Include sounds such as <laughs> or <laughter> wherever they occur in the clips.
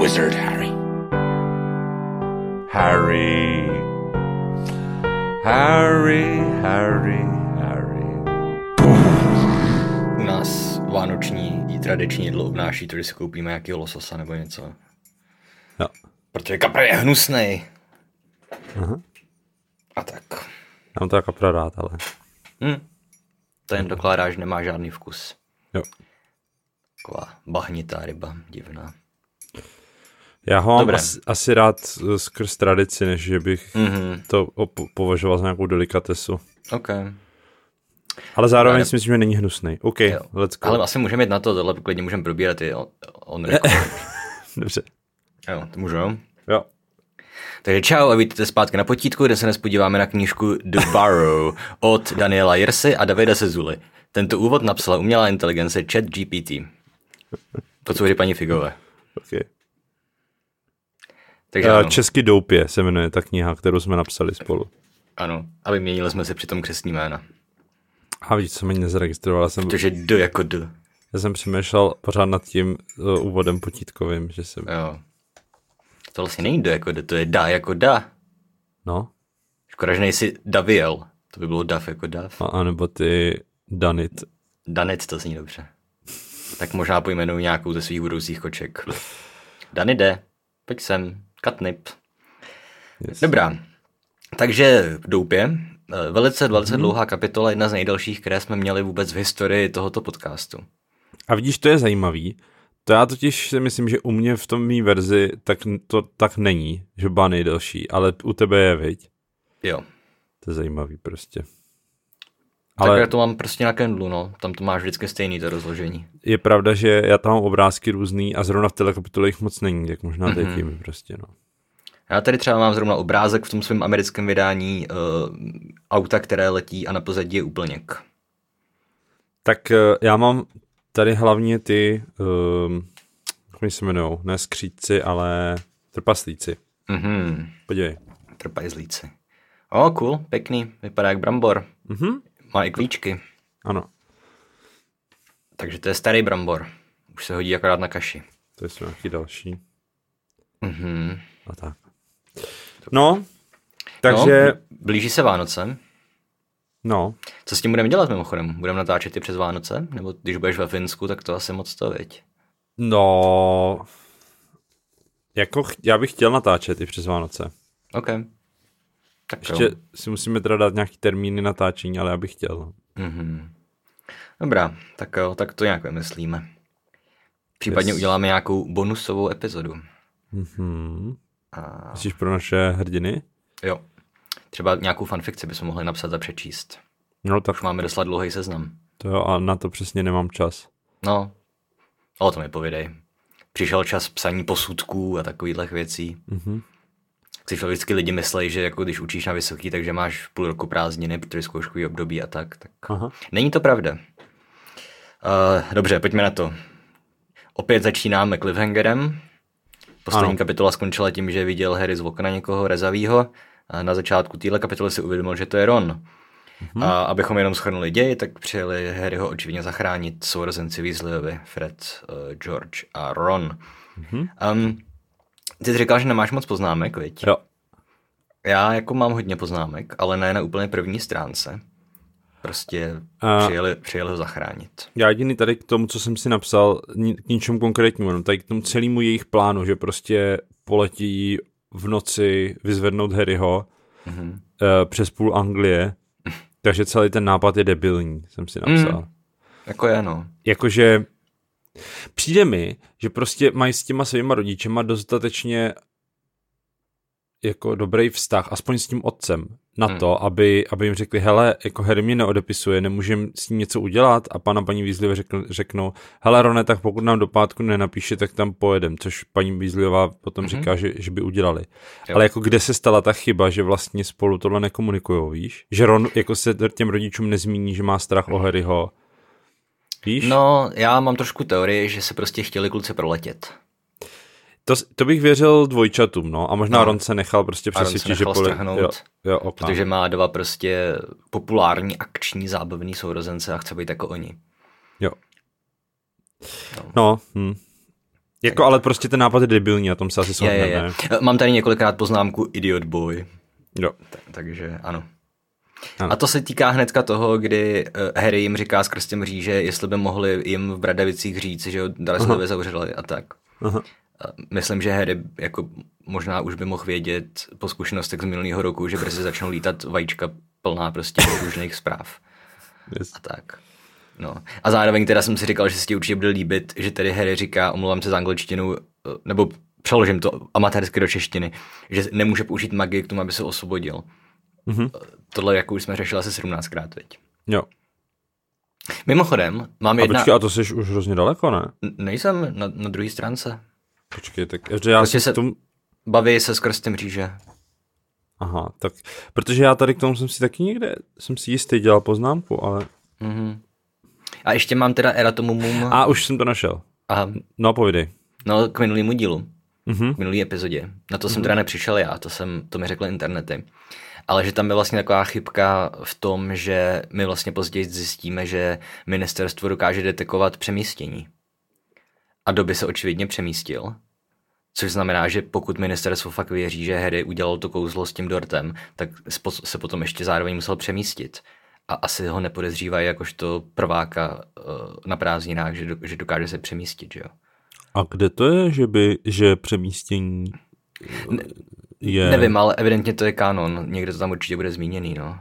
wizard, Harry. Harry. Harry, Harry, Harry. U nás vánoční i tradiční jídlo obnáší to, že si koupíme nějakého lososa nebo něco. Jo. Protože kapr je hnusnej. A tak. Já mám to jako rád, ale... Hm. To jen dokládá, že nemá žádný vkus. Jo. Taková bahnitá ryba, divná. Já ho mám Dobré. asi, asi rád eh, skrz tradici, než že bych Mhm. mm-hmm. to op- považoval za nějakou delikatesu. OK. Ale zároveň Ale- si myslím, že není hnusný. OK, Jo. let's go. Ale asi můžeme jít na to, tohle klidně můžeme probírat i on, on <laughs> Dobře. Jo, to můžu, jo? Jo. Takže čau a vítejte zpátky na potítku, kde se dnes podíváme na knížku The Barrow od Daniela Jirsy a Davida Sezuly. Tento úvod napsala umělá inteligence Chat GPT. To jsou hry paní Figové. Okay. Takže Uh, ano, Česky doupě se jmenuje ta kniha, kterou jsme napsali spolu. ano, a vyměnili jsme si přitom křesní jména. A víš, co jsem ani nezaregistroval, já jsem, Protože D jako D. já jsem přemýšlel pořád nad tím uh, úvodem potítkovým, že jsem, Jo. To vlastně není D jako D, to je Da jako Da. no, Škoda, že nejsi Daviel. To by bylo Dav jako Dav. a, anebo ty Danit. Danet to zní dobře. Tak možná pojmenuji nějakou ze svých budoucích koček. Dany jde, pojď sem, katnip. Yes. Dobrá, takže v Doupě, eh, velice, velice Mhm. dlouhá kapitola, jedna z nejdelších, které jsme měli vůbec v historii tohoto podcastu. A vidíš, to je zajímavý. To já totiž si myslím, že u mě v tom mý verzi tak to tak není, že byla nejdelší, ale u tebe je, viď? Jo, To je zajímavý prostě. Ale... Tak já to mám prostě na Kindlu, no, tam to máš vždycky stejný to rozložení. je pravda, že já tam mám obrázky různý a zrovna v této kapitole jich moc není, tak možná teď mm-hmm. prostě, no. Já tady třeba mám zrovna obrázek v tom svém americkém vydání uh, auta, které letí a na pozadí je úplněk. Tak eh, já mám tady hlavně ty, um, jak se jmenují, ne skřídci, ale trpaslíci. Mhm, Podívej. trpajzlíci. O, oh, cool, pěkný, vypadá jak brambor. Mhm. Má i klíčky, Ano, takže to je starý brambor. Už se hodí akorát na kaši. to jsou nějaký další Mhm. a tak. No, takže, No, blíží se Vánoce. no, Co s tím budeme dělat mimochodem? Budeme natáčet i přes Vánoce? Nebo když budeš ve Finsku, tak to asi moc to, viď? no, jako já bych chtěl natáčet i přes Vánoce. OK. Tak Ještě jo. si musíme teda dát nějaký termíny natáčení, ale já bych chtěl. Mhm. Dobrá, tak jo, tak to nějak vymyslíme. Případně Yes. uděláme nějakou bonusovou epizodu. Mhm. A Myslíš pro naše hrdiny? jo, třeba nějakou fanfikci bychom mohli napsat a přečíst. No tak Už máme doslať dlouhý seznam. to jo, a na to přesně nemám čas. No, o tom mi povědej. Přišel čas psaní posudků a takových věcí. Mhm. Si vždycky lidi myslí, že jako když učíš na vysoký, takže máš půl roku prázdniny, protože zkouškový období a tak. tak. Aha. Není to pravda. Uh, dobře, pojďme na to. Opět začínáme cliffhangerem. Poslední Ano. kapitola skončila tím, že viděl Harry z okna někoho rezavýho. A na začátku téhle kapitoly si uvědomil, že to je Ron. Mhm. A abychom jenom schrnuli děj, tak přijeli Harryho očividně zachránit sourozenci Weasleyovi, Fred, uh, George a Ron. Um, ty jsi říkal, že nemáš moc poznámek, viď? Jo. Já jako mám hodně poznámek, ale ne na úplně první stránce. Prostě A- přijeli, přijeli ho zachránit. Já jediný tady k tomu, co jsem si napsal, ni- k ničemu konkrétnímu, no tady k tomu celému jejich plánu, že prostě poletí v noci vyzvednout Harryho Mhm. mm-hmm. uh, přes půl Anglie, <laughs> takže celý ten nápad je debilní, jsem si napsal. Mm. Jako je, no. Jakože přijde mi, že prostě mají s těma svýma rodičema dostatečně jako dobrý vztah, aspoň s tím otcem, na Hmm. to, aby, aby jim řekli, hele, jako Harry mě neodepisuje, nemůžeme s ním něco udělat a pana paní Weasley řekl, řeknou, hele Rone, tak pokud nám do pátku nenapíše, tak tam pojedem, což paní Weasleyová potom mm-hmm. říká, že, že by udělali. Jo. Ale jako kde se stala ta chyba, že vlastně spolu tohle nekomunikujou, víš? Že Ron jako se těm rodičům nezmíní, že má strach o Harryho. Víš? No, já mám trošku teorii, že se prostě chtěli kluci proletět. To, to bych věřil dvojčatům, no. A možná No. no. Ron se nechal prostě A přesvědčit, že nechal pole... strhnout, Jo, jo, opa. Protože má dva prostě populární akční zábavní sourozence a chce být jako oni. jo. No, hm. Jako, ale prostě ten nápad je debilní, na tom se asi shodneme. Mám tady několikrát poznámku Idiot Boy. Jo. Tak, takže ano. Ano. A to se týká hnedka toho, kdy uh, Harry jim říká skrz těm mříže, jestli by mohli jim v Bradavicích říct, že ho Dursleyovi zavřeli a tak. Aha. Myslím, že Harry jako možná už by mohl vědět po zkušenostech z minulého roku, že brzy začnou lítat vajíčka plná prostě různých zpráv Yes. a tak. No. A zároveň teda jsem si říkal, že se ti určitě bude líbit, že tady Harry říká, omlouvám se za angličtinu, eh, nebo přeložím to amatérsky do češtiny, že nemůže použít magii k tomu, aby se osvobodil. Mhm. Tohle jako už jsme řešili asi 17krát teď. Jo. Mimochodem, mám A jedna... počkej, a to jsi už hrozně daleko, ne? N- Nejsem na, na druhé stránce. Počkej, tak že já Prostě se- k tomu... Baví se skrz ty mříže. Aha, tak, protože já tady k tomu jsem si taky někde, jsem si jistý dělal poznámku, ale... Mhm. A ještě mám teda Eratomumum. A už jsem to našel. Aha. No, povídej. No, k minulému dílu. Mhm. K minulý epizodě. Na to jsem teda nepřišel já, to, jsem, to mi řekly internety. Ale že tam je vlastně taková chybka v tom, že my vlastně později zjistíme, že ministerstvo dokáže detekovat přemístění. A doby se očividně přemístil. Což znamená, že pokud ministerstvo fakt věří, že Harry udělal to kouzlo s tím dortem, tak se potom ještě zároveň musel přemístit. A asi ho nepodezřívají jakožto prváka eh, na prázdninách, že dokáže se přemístit, že jo? A kde to je, že by, že přemístění je... Nevím, ale evidentně to je kanon. Někde to tam určitě bude zmíněný, no.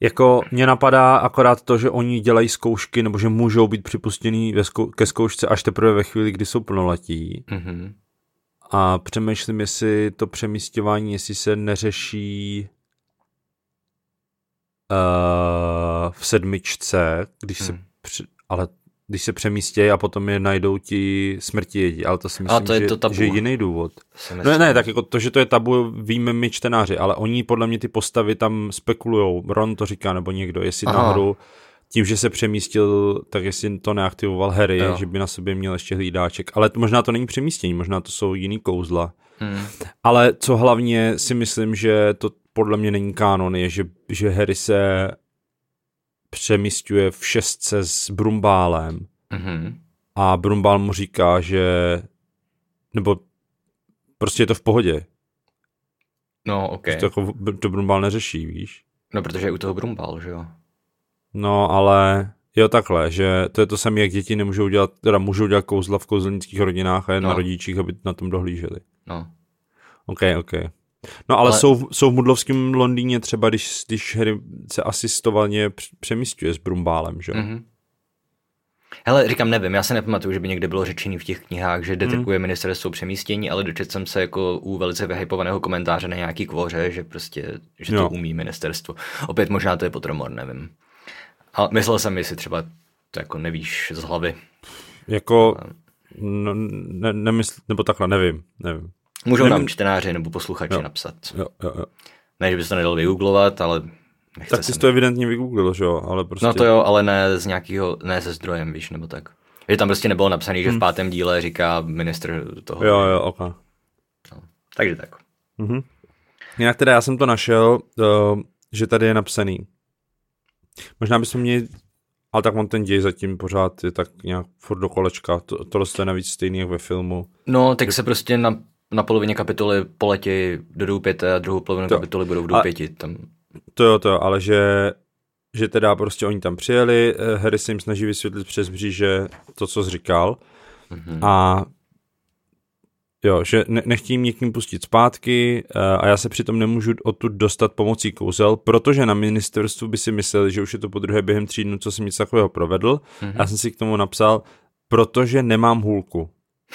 Jako mě napadá akorát to, že oni dělají zkoušky, nebo že můžou být připustěný ve zkou- ke zkoušce až teprve ve chvíli, kdy jsou plnoletí. Mhm. A přemýšlím, jestli to přemístěvání, jestli se neřeší uh, v sedmičce, když se, Hmm. při, ale když se přemístějí a potom je najdou ti smrti jedí, ale to si myslím, to je že, to tabu. že je jiný důvod. Si Ne, ne, tak jako to, že to je tabu, víme my čtenáři, ale oni podle mě ty postavy tam spekulujou. Ron to říká, nebo někdo, jestli Aha. náhodou tím, že se přemístil, tak jestli to neaktivoval Harry, Jo. že by na sobě měl ještě hlídáček. Ale to, možná to není přemístění, možná to jsou jiný kouzla. Hmm. Ale co hlavně si myslím, že to podle mě není kánon, je, že, že Harry se přemístuje v šestce s Brumbálem Mhm. a Brumbál mu říká, že nebo prostě je to v pohodě. No, ok. Okay. To jako to Brumbál neřeší, víš? No, protože je u toho Brumbal, že jo? No, ale jo takhle, že to je to samé, jak děti nemůžou dělat, teda můžou dělat kouzla v kouzelnických rodinách a je no. na rodičích, aby na tom dohlíželi. No. OK, OK. No ale, ale... Jsou, jsou v mudlovském Londýně třeba, když, když Harry se asistovaně př- přemístuje s Brumbálem, že? Mm. Mhm. Hele, říkám, nevím, já se nepamatuju, že by někde bylo řečený v těch knihách, že detekuje Mhm. ministerstvo přemístění, ale dočet jsem se jako u velice vyhypovaného komentáře na nějaký kvoře, že prostě, že to Jo. umí ministerstvo. Opět možná to je potromor, nevím. Ale myslel jsem, jestli třeba to jako nevíš z hlavy. Jako, no, ne, nemysl, nebo takhle, nevím, nevím. Můžou Nevím. nám čtenáři nebo posluchači Jo. napsat. Jo, jo, jo. Ne, že bys to nedal vygooglovat, ale nechce Tak se jsi to evidentně vygooglil, že jo, ale prostě... No to jo, ale ne z nějakého, ne se zdrojem, víš, nebo tak. Že tam prostě nebylo napsané, že v pátém díle říká ministr toho. Hmm. Jo, jo, ok. Takže tak. Mhm. Jinak teda já jsem to našel, uh, že tady je napsaný. Možná bychom měli, ale tak on ten děj zatím pořád je tak nějak furt do kolečka. To, tohle je navíc stejný jak ve filmu. No, tak se prostě na, na polovině kapitoly poletí do Doupěte a druhou polovinu To- kapitoly budou v a- Doupěti. Tam, To jo, to jo, ale že, že teda prostě oni tam přijeli, eh, Harry se jim snaží vysvětlit přes bříže to, co jsi říkal. mhm. A jo, že ne, k ním pustit zpátky eh, a já se přitom nemůžu odtud dostat pomocí kouzel, protože na ministerstvu by si mysleli, že už je to po druhé během tří dnů, co jsem nic takového provedl. Mhm. Já jsem si k tomu napsal, protože nemám hůlku.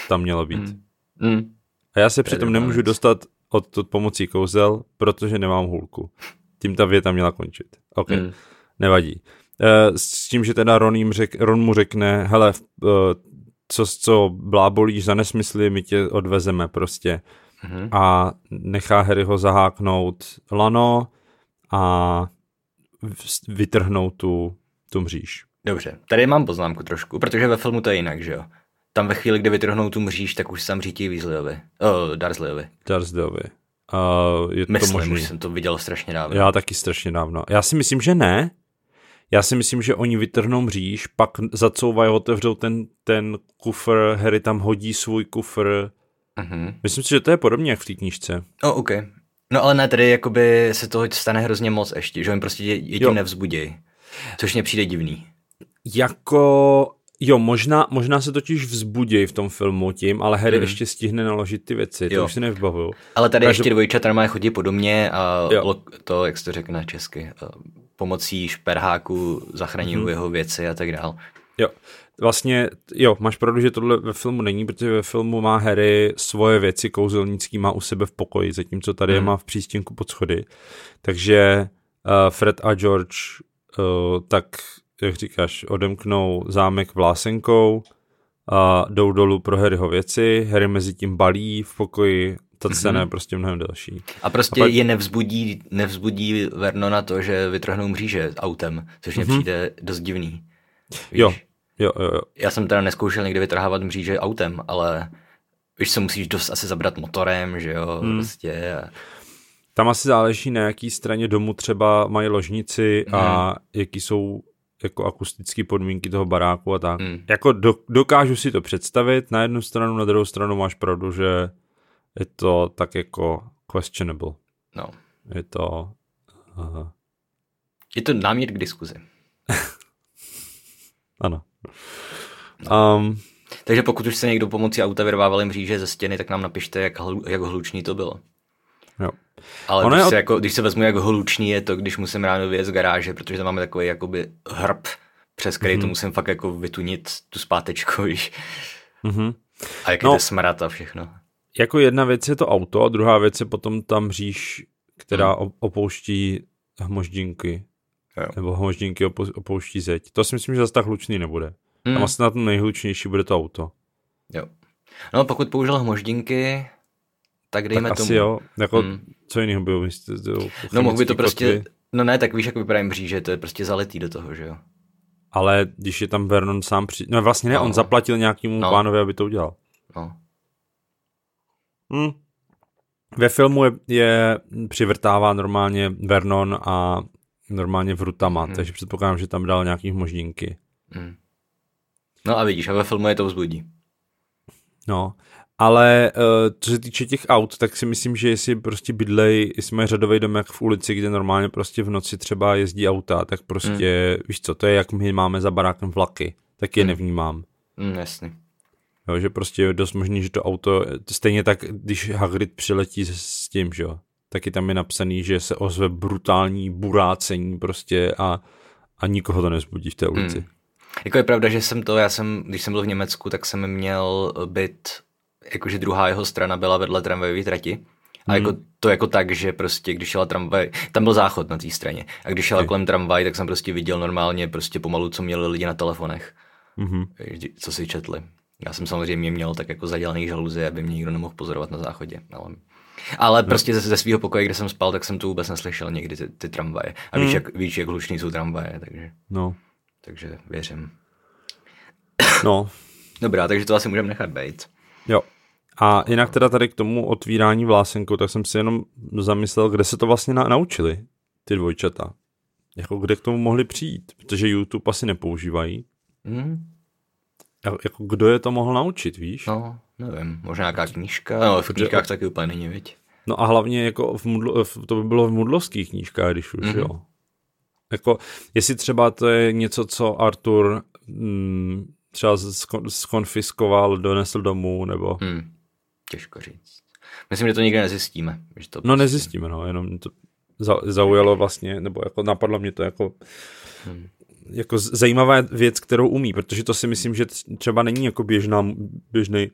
Tam mělo být. Mm. Mm. A já se přitom nemůžu dostat odtud pomocí kouzel, protože nemám hůlku. Tím ta věta měla končit. OK, Mm. nevadí. Eh, S tím, že teda Ron, jim řek, Ron mu řekne, hele, eh, co, co blábolíš za nesmysly, my tě odvezeme prostě. Mhm. A nechá Harryho zaháknout lano a vytrhnout tu, tu mříž. Dobře, tady mám poznámku trošku, protože ve filmu to je jinak, že jo? Tam ve chvíli, kdy vytrhnou tu mříž, tak už se tam řítí Weasleyovi. Oh, Dursleyovi. Dursleyovi. Uh, je to Myslím, možný. už jsem to viděl strašně dávno. Já taky strašně dávno. Já si myslím, že ne. Já si myslím, že oni vytrhnou mříž, pak zacouvají, otevřou ten, ten kufr, Harry tam hodí svůj kufr. Mhm. Myslím si, že to je podobně jak v té knížce. Oh, OK. No ale ne, tady jakoby se toho stane hrozně moc ještě, že oni prostě je, je tím Jo. nevzbudějí. Což mně přijde divný. Jako, jo, možná, možná se totiž vzbudějí v tom filmu tím, ale Harry Mhm. ještě stihne naložit ty věci, to Jo. už si nevybavuju. Ale tady Každop- ještě dvojčata normálně chodí podobně a Jo. to, jak se to řekne česky, a pomocí šperháku zachraňují Mhm. jeho věci a tak dál. Jo, vlastně, jo, máš pravdu, že tohle ve filmu není, protože ve filmu má Harry svoje věci kouzelnický, má u sebe v pokoji, zatímco tady je Hmm. má v přístinku pod schody. Takže uh, Fred a George uh, tak, jak říkáš, odemknou zámek vlásenkou a jdou dolů pro Harryho věci, Harry mezi tím balí v pokoji, ta scéna je prostě mnohem delší. A prostě A pak- je nevzbudí, nevzbudí Vernona to, že vytrhnou mříže autem, což mně přijde dost divný. Víš? Mhm. Jo, jo, jo, jo. Já jsem teda neskoušel někdy vytrhávat mříže autem, ale víš, se musíš dost asi zabrat motorem, že jo, Hmm. prostě. a- Tam asi záleží na jaký straně domu třeba mají ložnici a jaký jsou jako akustické podmínky toho baráku a tak. Hmm. Jako do, dokážu si to představit, na jednu stranu, na druhou stranu máš pravdu, že je to tak jako questionable. No. Je to... Uh, Je to námět k diskuzi. <laughs> ano. Um, Takže pokud už se někdo pomocí auta vyrvávali mříže ze stěny, tak nám napište, jak, hlu, jak hlučný to bylo. jo. Ale Ono když, je se od- jako, když se vezmu, jak hlučný je to, když musím ráno vyjet z garáže, protože tam máme takový jakoby hrb, přes který Mhm. mm-hmm. to musím fakt jako vytunit tu zpátečku, <laughs> víš. Mhm. A jak No. je smrad a všechno. Jako jedna věc je to auto a druhá věc je potom ta mříž, která op- opouští hmoždinky. Jo. Nebo hmoždinky opo- opouští zeď. To si myslím, že zase tak hlučný nebude. Tam Hmm. asi na tom nejhlučnější bude to auto. Jo. No pokud použil hmoždinky, tak dejme tak tomu. asi jo. Jako, Hmm. co jiného bylo? No mohl by to prostě, kotvy? no ne, tak víš, jak vypadají mříže, to je prostě zalitý do toho, že jo. Ale když je tam Vernon sám při... No vlastně ne, No. on zaplatil nějakému No. pánovi, aby to udělal. No. Hmm. Ve filmu je, je přivrtává normálně Vernon a normálně vrutama, Hmm. takže předpokládám, že tam dal nějaký hmoždinky. Hmm. No a vidíš, a ve filmu je to vzbudí. No, ale uh, co se týče těch aut, tak si myslím, že jestli prostě bydlej, jestli mají řadový domek v ulici, kde normálně prostě v noci třeba jezdí auta, tak prostě, hmm. víš co, to je jak my máme za barákem vlaky, tak je Hmm. nevnímám. Hmm, jasný. Jo, že prostě je dost možný, že to auto, stejně tak, když Hagrid přiletí s, s tím, že jo, taky tam je napsaný, že se ozve brutální burácení prostě a, a nikoho to nezbudí v té ulici. Hmm. Jako je pravda, že jsem to, já jsem, když jsem byl v Německu, tak jsem měl byt, jakože druhá jeho strana byla vedle tramvajové trati. A Hmm. jako to jako tak, že prostě když šla tramvaj, tam byl záchod na té straně. A když šla Ok. kolem tramvaj, tak jsem prostě viděl normálně prostě pomalu, co měli lidi na telefonech, Mhm. Víš, co si četli. Já jsem samozřejmě měl tak jako zadělaný žaluzy, aby mě nikdo nemohl pozorovat na záchodě. Ale, ale prostě ze, ze svého pokoje, kde jsem spal, tak jsem to vůbec neslyšel někdy ty, ty tramvaje. A víš, Hmm. jak, víš, jak hlučný jsou tramvaje, takže, No, takže věřím. no, Dobrá, takže to asi můžeme nechat být. Jo. A jinak teda tady k tomu otvírání vlásenkou, tak jsem si jenom zamyslel, kde se to vlastně na- naučili, ty dvojčata. Jako kde k tomu mohli přijít, protože YouTube asi nepoužívají. Hmm, A Jako kdo je to mohl naučit, víš? no, nevím, možná nějaká knížka, no, v knížkách taky úplně není, viď? No a hlavně jako v v, to by bylo v mudlovských knížkách, když už, Mhm. mm-hmm. jo. Jako, jestli třeba to je něco, co Artur mm, třeba skon- skonfiskoval, donesl domů, nebo... Hmm, těžko říct. Myslím, že to nikdy nezjistíme. Že to No prostě- nezjistíme, no, jenom to za- zaujalo vlastně, nebo jako napadlo mě to jako, Hmm. jako zajímavá věc, kterou umí, protože to si myslím, že třeba není jako běžná, běžný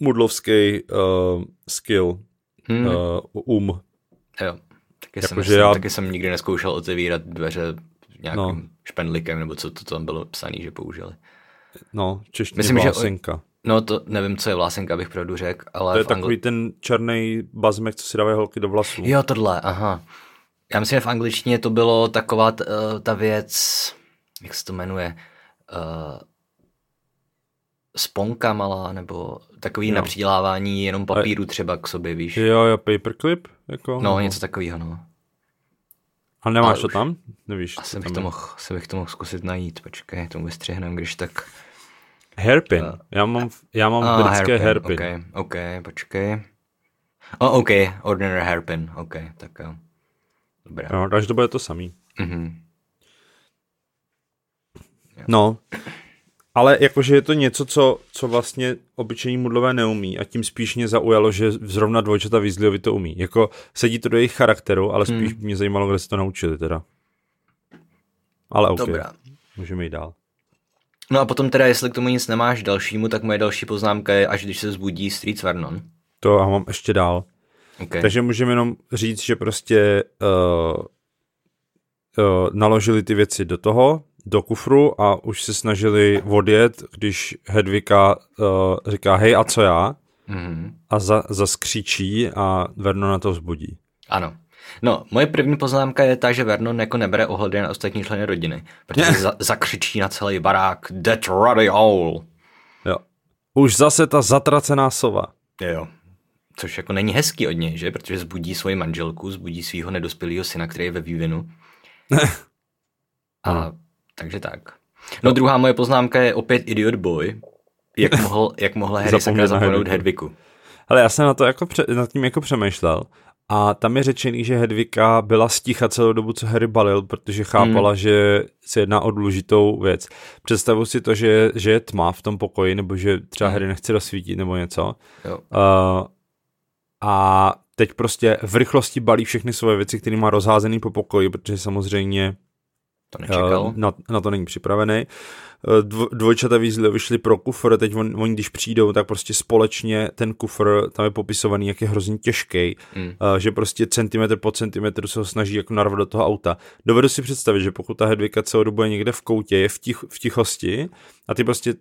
mudlovský uh, skill, Hmm, uh, um. jo. Taky, jako, jsem, že já- taky jsem nikdy neskoušel otevírat dveře nějakým No. špendlikem, nebo co to tam bylo psané, že použili. No, češtině Myslím, že-. No to nevím, co je vlásenka, abych pravdu řekl, ale To je v takový ten černý bazmek, co si dávají holky do vlasů. Jo, tohle, aha. Já myslím, že v angličtině to bylo taková t, uh, ta věc, jak se to jmenuje, uh, sponka malá, nebo takový Jo. napřílávání jenom papíru třeba k sobě, víš. Jo, jo, paperclip, jako. No, něco takového, no. A nemáš Ale to tam? Nevíš? Asi bych, to mohl, asi bych to mohl zkusit najít. Počkej, to vystřihnem, když tak... Hairpin. Já mám, já mám uh, britské hairpin. hairpin. OK, OK, počkej. Oh, OK, ordinary hairpin. OK, tak jo. Dobré. No, takže to bude to samý. Mm-hmm. No, ale jakože je to něco, co, co vlastně obyčejní mudlové neumí a tím spíš mě zaujalo, že zrovna dvojčata Weasleyovi to umí. Jako sedí to do jejich charakteru, ale spíš hmm. mě zajímalo, kde se to naučili teda. Ale ok. Dobrá. Můžeme jít dál. No a potom teda, jestli k tomu nic nemáš dalšímu, tak moje další poznámka je, až když se zbudí Street Vernon. To já mám ještě dál. Okay. Takže můžeme jenom říct, že prostě uh, uh, naložili ty věci do toho, do kufru a už se snažili odjet, když Hedvika uh, říká hej a co já? Mm-hmm. A za, zaskříčí a Vernon na to vzbudí. Ano. No, moje první poznámka je ta, že Vernon jako nebere ohledy na ostatní členy rodiny, protože za, zakřičí na celý barák That ruddy owl. Jo. Už zase ta zatracená sova. Jo. Což jako není hezký od něj, že? Protože zbudí svoji manželku, zbudí svého nedospělého syna, který je ve vývinu. a takže tak. No druhá moje poznámka je opět Idiot Boy. Jak mohl, jak mohl Harry sakra zapomenout Hedviku. Ale já jsem na to jako pře- nad tím jako přemýšlel. A tam je řečený, že Hedvika byla sticha celou dobu, co Harry balil, protože chápala, hmm. že se jedná o důležitou věc. Představu si to, že, že je tma v tom pokoji, nebo že třeba hmm. Harry nechce rozsvítit, nebo něco. Jo. Uh, a teď prostě v rychlosti balí všechny svoje věci, které má rozházený po pokoji, protože samozřejmě to nečekal. Na, na to není připravený. Eh, dvo, dvojčata výzly vyšli pro kufr, teď on, oni když přijdou, tak prostě společně ten kufr, tam je popisovaný, jak je hrozně těžký, mm. že prostě centimetr po centimetru se ho snaží jako narvat do toho auta. Dovedu si představit, že pokud ta Hedvika celou dobu je někde v koutě, je v, tich, v tichosti a ty prostě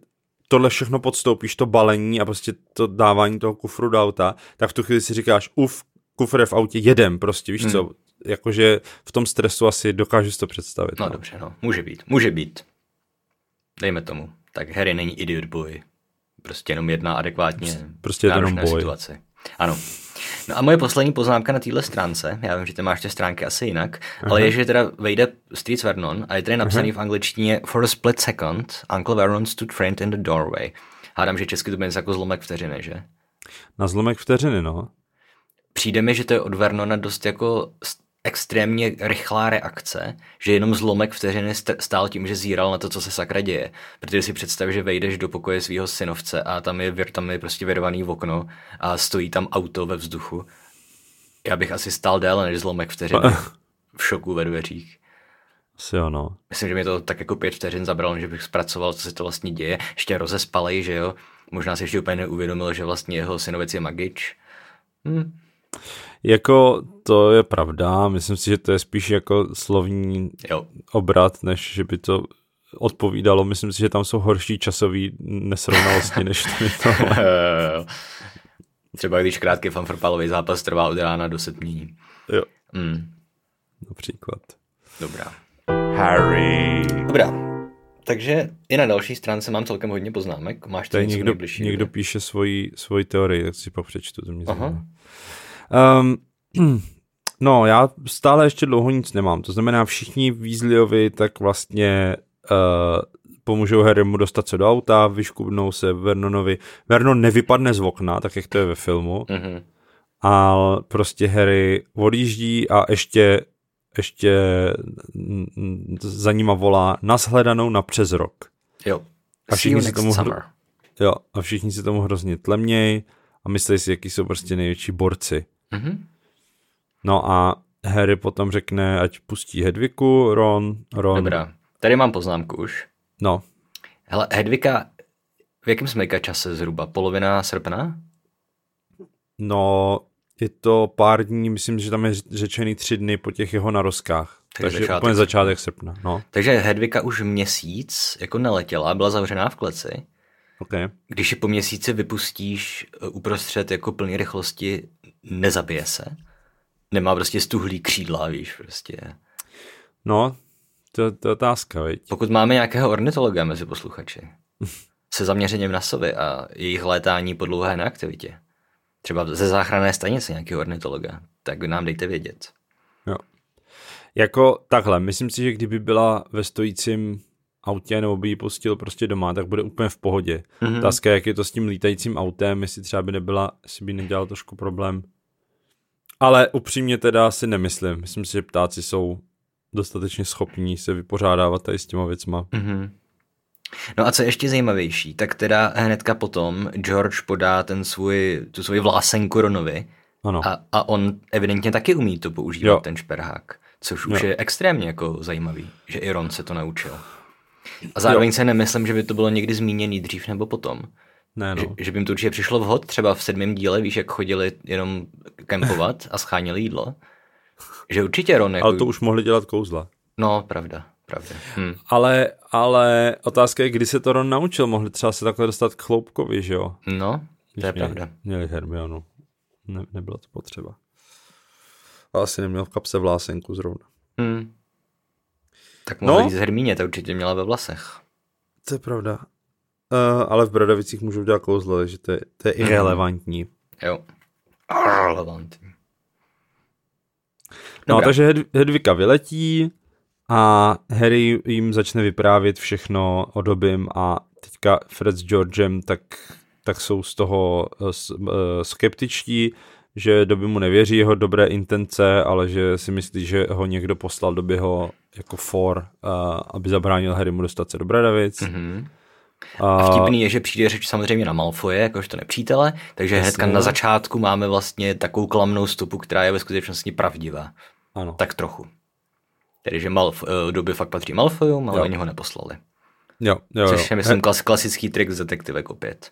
tohle všechno podstoupíš, to balení a prostě to dávání toho kufru do auta, tak v tu chvíli si říkáš, uf, kufr je v autě, jedem prostě, víš mm. co, jakože v tom stresu asi dokážu si to představit. No, no dobře, no, může být, může být. Dejme tomu. Tak Harry není idiot boy. Prostě jenom jedna adekvátně prostě jenom boy. situace. Ano. No a moje poslední poznámka na téhle stránce, já vím, že ty máš ty stránky asi jinak, uh-huh. ale je, že teda vejde Streets Vernon a je tady napsaný uh-huh. v angličtině For a split second, Uncle Vernon stood framed in the doorway. Hádám, že česky to bude jako zlomek vteřiny, že? Na zlomek vteřiny, no. Přijde mi, že to je od Vernona dost jako extrémně rychlá reakce, že jenom zlomek vteřiny stál tím, že zíral na to, co se sakra děje. Protože si představ, že vejdeš do pokoje svého synovce a tam je, tam je prostě vyrvaný v okno a stojí tam auto ve vzduchu. Já bych asi stál déle než zlomek vteřiny v šoku ve dveřích. Asi ano. Myslím, že mi to tak jako pět vteřin zabralo, že bych zpracoval, co se to vlastně děje. Ještě rozespalej, že jo. Možná si ještě úplně neuvědomil, že vlastně jeho synovic je magič. Hm. Jako to je pravda, myslím si, že to je spíš jako slovní jo. obrat, než že by to odpovídalo. Myslím si, že tam jsou horší časové nesrovnalosti, než to. <laughs> Třeba když krátký fanfrpalový zápas trvá od rána do setmění. Jo. Mm. Například. Dobrá. Harry. Dobrá. Takže i na další stránce mám celkem hodně poznámek. Máš to někdo, někdo píše svoji, svoji teorii, tak si pak přečtu, to mě Aha. Um, <clears throat> no, já stále ještě dlouho nic nemám. To znamená, všichni Weasleyovi tak vlastně uh, pomůžou Harrymu dostat se do auta, vyškubnou se Vernonovi. Vernon nevypadne z okna, tak jak to je ve filmu. Mm-hmm. A prostě Harry odjíždí a ještě ještě za nima volá nashledanou na přes rok. Jo. A všichni, si tomu hro... jo, a všichni si tomu hrozně tlemněj a myslí si, jaký jsou prostě největší borci. Mm-hmm. No a Harry potom řekne, ať pustí Hedviku, Ron, Ron. Dobrá, tady mám poznámku už. No. Hele, Hedvika, v jakém jsme čase zhruba? Polovina srpna? No, je to pár dní, myslím, že tam je řečený tři dny po těch jeho narozkách. Takže, Takže úplně začátek srpna. No. Takže Hedvika už měsíc jako neletěla, byla zavřená v kleci. Okay. Když ji po měsíci vypustíš eh, uprostřed jako plné rychlosti, nezabije se. Nemá prostě stuhlý křídla, víš, prostě. No, to, to je otázka, viď? Pokud máme nějakého ornitologa mezi posluchači, <laughs> se zaměřením na sovy a jejich létání po dlouhé neaktivitě, třeba ze záchranné stanice nějakého ornitologa, tak nám dejte vědět. Jo. Jako takhle, myslím si, že kdyby byla ve stojícím autě nebo by ji pustil prostě doma, tak bude úplně v pohodě. Mm-hmm. Otázka jak je to s tím lítajícím autem, jestli třeba by nebyla, jestli by nedělal trošku problém. Ale upřímně teda si nemyslím. Myslím si, že ptáci jsou dostatečně schopní se vypořádávat tady s těma věcma. Mm-hmm. No a co je ještě zajímavější, tak teda hnedka potom George podá ten svůj, tu svoji vlásenku Ronovi ano. A, a on evidentně taky umí to používat, jo. ten šperhák, což už jo. je extrémně jako zajímavý, že i Ron se to naučil. A zároveň jo. se nemyslím, že by to bylo někdy zmíněný dřív nebo potom. Ne, no. že, že by jim to určitě přišlo vhod, třeba v sedmém díle, víš, jak chodili jenom kempovat a scháněli jídlo. Že určitě Ron jako... Ale to už mohli dělat kouzla. No, pravda, pravda. Hm. Ale, ale otázka je, kdy se to Ron naučil. Mohli třeba se takhle dostat k Chloupkovi, že jo? No, to je měli, pravda. Měli Hermionu. Ne, nebylo to potřeba. A asi neměl v kapse vlásenku zrovna. Hmm. Tak mohl no. říct Hermíně, to určitě měla ve vlasech. To je pravda. Uh, ale v Bradavicích můžou dělat kouzlo, takže to je, to je irrelevantní. Jo. Irrelevantní. No, takže Hed- Hedvika vyletí a Harry jim začne vyprávět všechno o dobím a teďka Fred s Georgem tak, tak jsou z toho uh, skeptičtí, že doby mu nevěří jeho dobré intence, ale že si myslí, že ho někdo poslal do ho jako for, uh, aby zabránil Harrymu dostat se do Bradavic. Mm-hmm. A vtipný je, že přijde řeč samozřejmě na Malfoje, jakožto nepřítele, takže Jasně. hnedka na začátku máme vlastně takovou klamnou stopu, která je ve skutečnosti pravdivá. Ano. Tak trochu. Tedy, že Malf, uh, doby fakt patří Malfoyům, ale jo. oni ho neposlali. Jo, jo, Což je, myslím, klas, klasický trik z detektivek opět.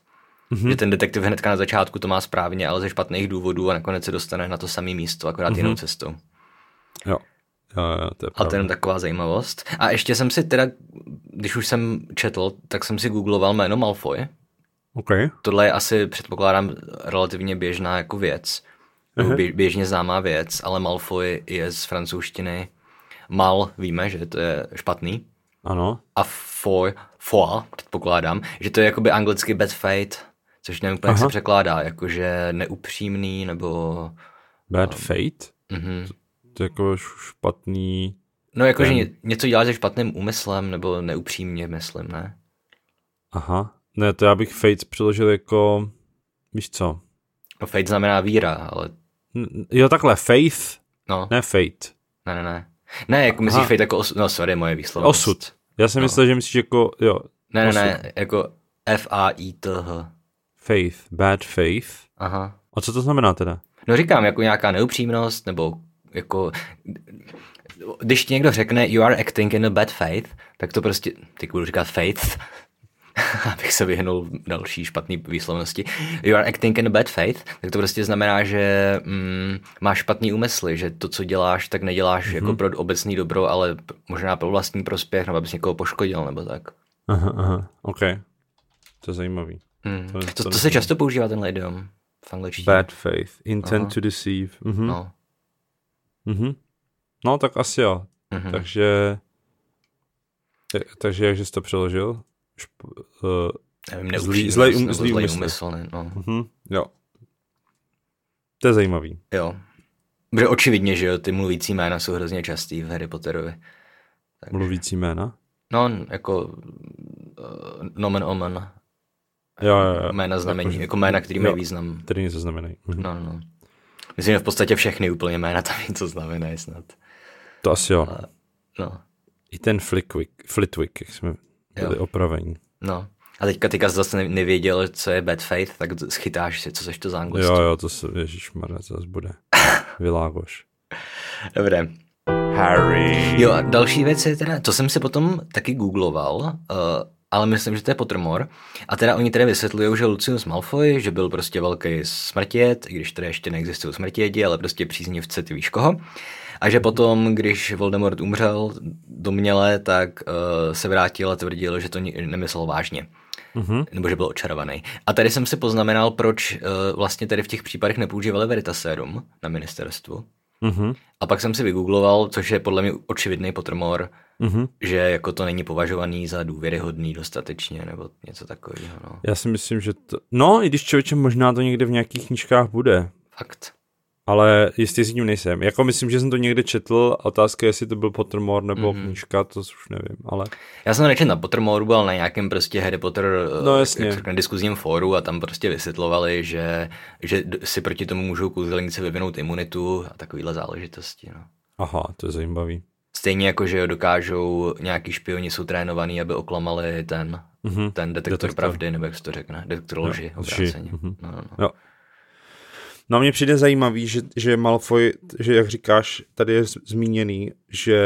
Mm-hmm. Že ten detektiv hnedka na začátku to má správně, ale ze špatných důvodů a nakonec se dostane na to samé místo, akorát mm-hmm. jinou cestou. Jo. Jo, jo, to je a to je taková zajímavost. A ještě jsem si teda, když už jsem četl, tak jsem si googloval jméno Malfoy. Okay. Tohle je asi, předpokládám, relativně běžná jako věc. Uh-huh. Běžně známá věc, ale Malfoy je z francouzštiny mal, víme, že to je špatný. Ano. A foy, foy, předpokládám, že to je jakoby anglicky bad fate, což nevím, jak se překládá, jakože neupřímný, nebo... Bad fate? Mhm. Jako špatný... No jakože ten... něco dělá se špatným úmyslem, nebo neupřímně, myslím, ne? Aha. Ne, to já bych fate přeložil jako... Víš co? No fate znamená víra, ale... Jo, takhle, faith, no. ne fate. Ne, ne, ne. Ne, jako myslíš fate jako osud, no sorry, moje výslovnost. Osud. Já jsem no. myslel, že myslíš jako, jo. Ne, ne, ne, jako F-A-I-T-H. Faith, bad faith. Aha. A co to znamená teda? No říkám, jako nějaká neupřímnost, nebo jako když ti někdo řekne you are acting in a bad faith, tak to prostě, teď budu říkat faith, <laughs> abych se vyhnul další špatný výslovnosti, you are acting in a bad faith, tak to prostě znamená, že mm, máš špatný úmysly, že to, co děláš, tak neděláš mm-hmm. jako pro obecný dobro, ale možná pro vlastní prospěch, nebo abys někoho poškodil, nebo tak. Aha, aha, ok. To je zajímavý. Hmm. To, to, to, to se často používá ten idiom v angličtině. Bad faith, intent aha. to deceive. Mm-hmm. No. Mm-hmm. No, tak asi jo. Mm-hmm. Takže takže jakže jsi to přeložil? Šp, uh, Nevím, zlý, zlý, um, zlý, zlý úmysl. Ne, no. Mm-hmm. Jo. To je zajímavý. Jo. Protože očividně, že jo, ty mluvící jména jsou hrozně častý v Harry Potterovi. Tak. Mluvící jména? No, jako uh, nomen omen. Jo, jo, jo. Jména znamení, jako, jako jména, který mají význam. Který něco znamenají. Mhm. No, no. Myslím, že v podstatě všechny úplně jména tam něco znamenají snad. To asi jo. A, no. I ten Flitwick, Flitwick jak jsme byli jo. opravení. No. A teďka ty zase nevěděl, co je bad faith, tak schytáš si, co seš to za angličtinu. Jo, jo, to se, ježišmarja, to zase bude. <laughs> Vylágoš. Dobré. Harry. Jo, a další věc je teda, to jsem si potom taky googloval, uh, ale myslím, že to je Pottermore. A teda oni tedy vysvětlují, že Lucius Malfoy, že byl prostě velký smrtět, i když tedy ještě neexistují smrtědi, ale prostě příznivce, ty víš koho. A že potom, když Voldemort umřel domněle, tak uh, se vrátil a tvrdil, že to nemyslel vážně. Mm-hmm. Nebo že byl očarovaný. A tady jsem si poznamenal, proč uh, vlastně tady v těch případech nepoužívali Veritaserum na ministerstvu. Mm-hmm. A pak jsem si vygoogloval, což je podle mě očividný Pottermore, mm-hmm. že jako to není považovaný za důvěryhodný dostatečně, nebo něco takového. No. Já si myslím, že to... No, i když člověče možná to někde v nějakých knížkách bude. Fakt. Ale jistý si tím nejsem. Jako myslím, že jsem to někde četl, otázka je, jestli to byl Pottermore nebo mm-hmm. knížka, to už nevím, ale... Já jsem to nečetl na Pottermore, ale na nějakém prostě Harry Potter no, jasně. Jak, jak diskuzním fóru a tam prostě vysvětlovali, že, že si proti tomu můžou kouzelníci vyvinout imunitu a takovýhle záležitosti. No. Aha, to je zajímavý. Stejně jako, že dokážou, nějaký špioni jsou trénovaní, aby oklamali ten, mm-hmm. ten detektor, detektor pravdy, nebo jak se to řekne, detektor lži, obráceně. Mm-hmm. No, no. Jo. No a mně přijde zajímavý, že, že Malfoy, že jak říkáš, tady je zmíněný, že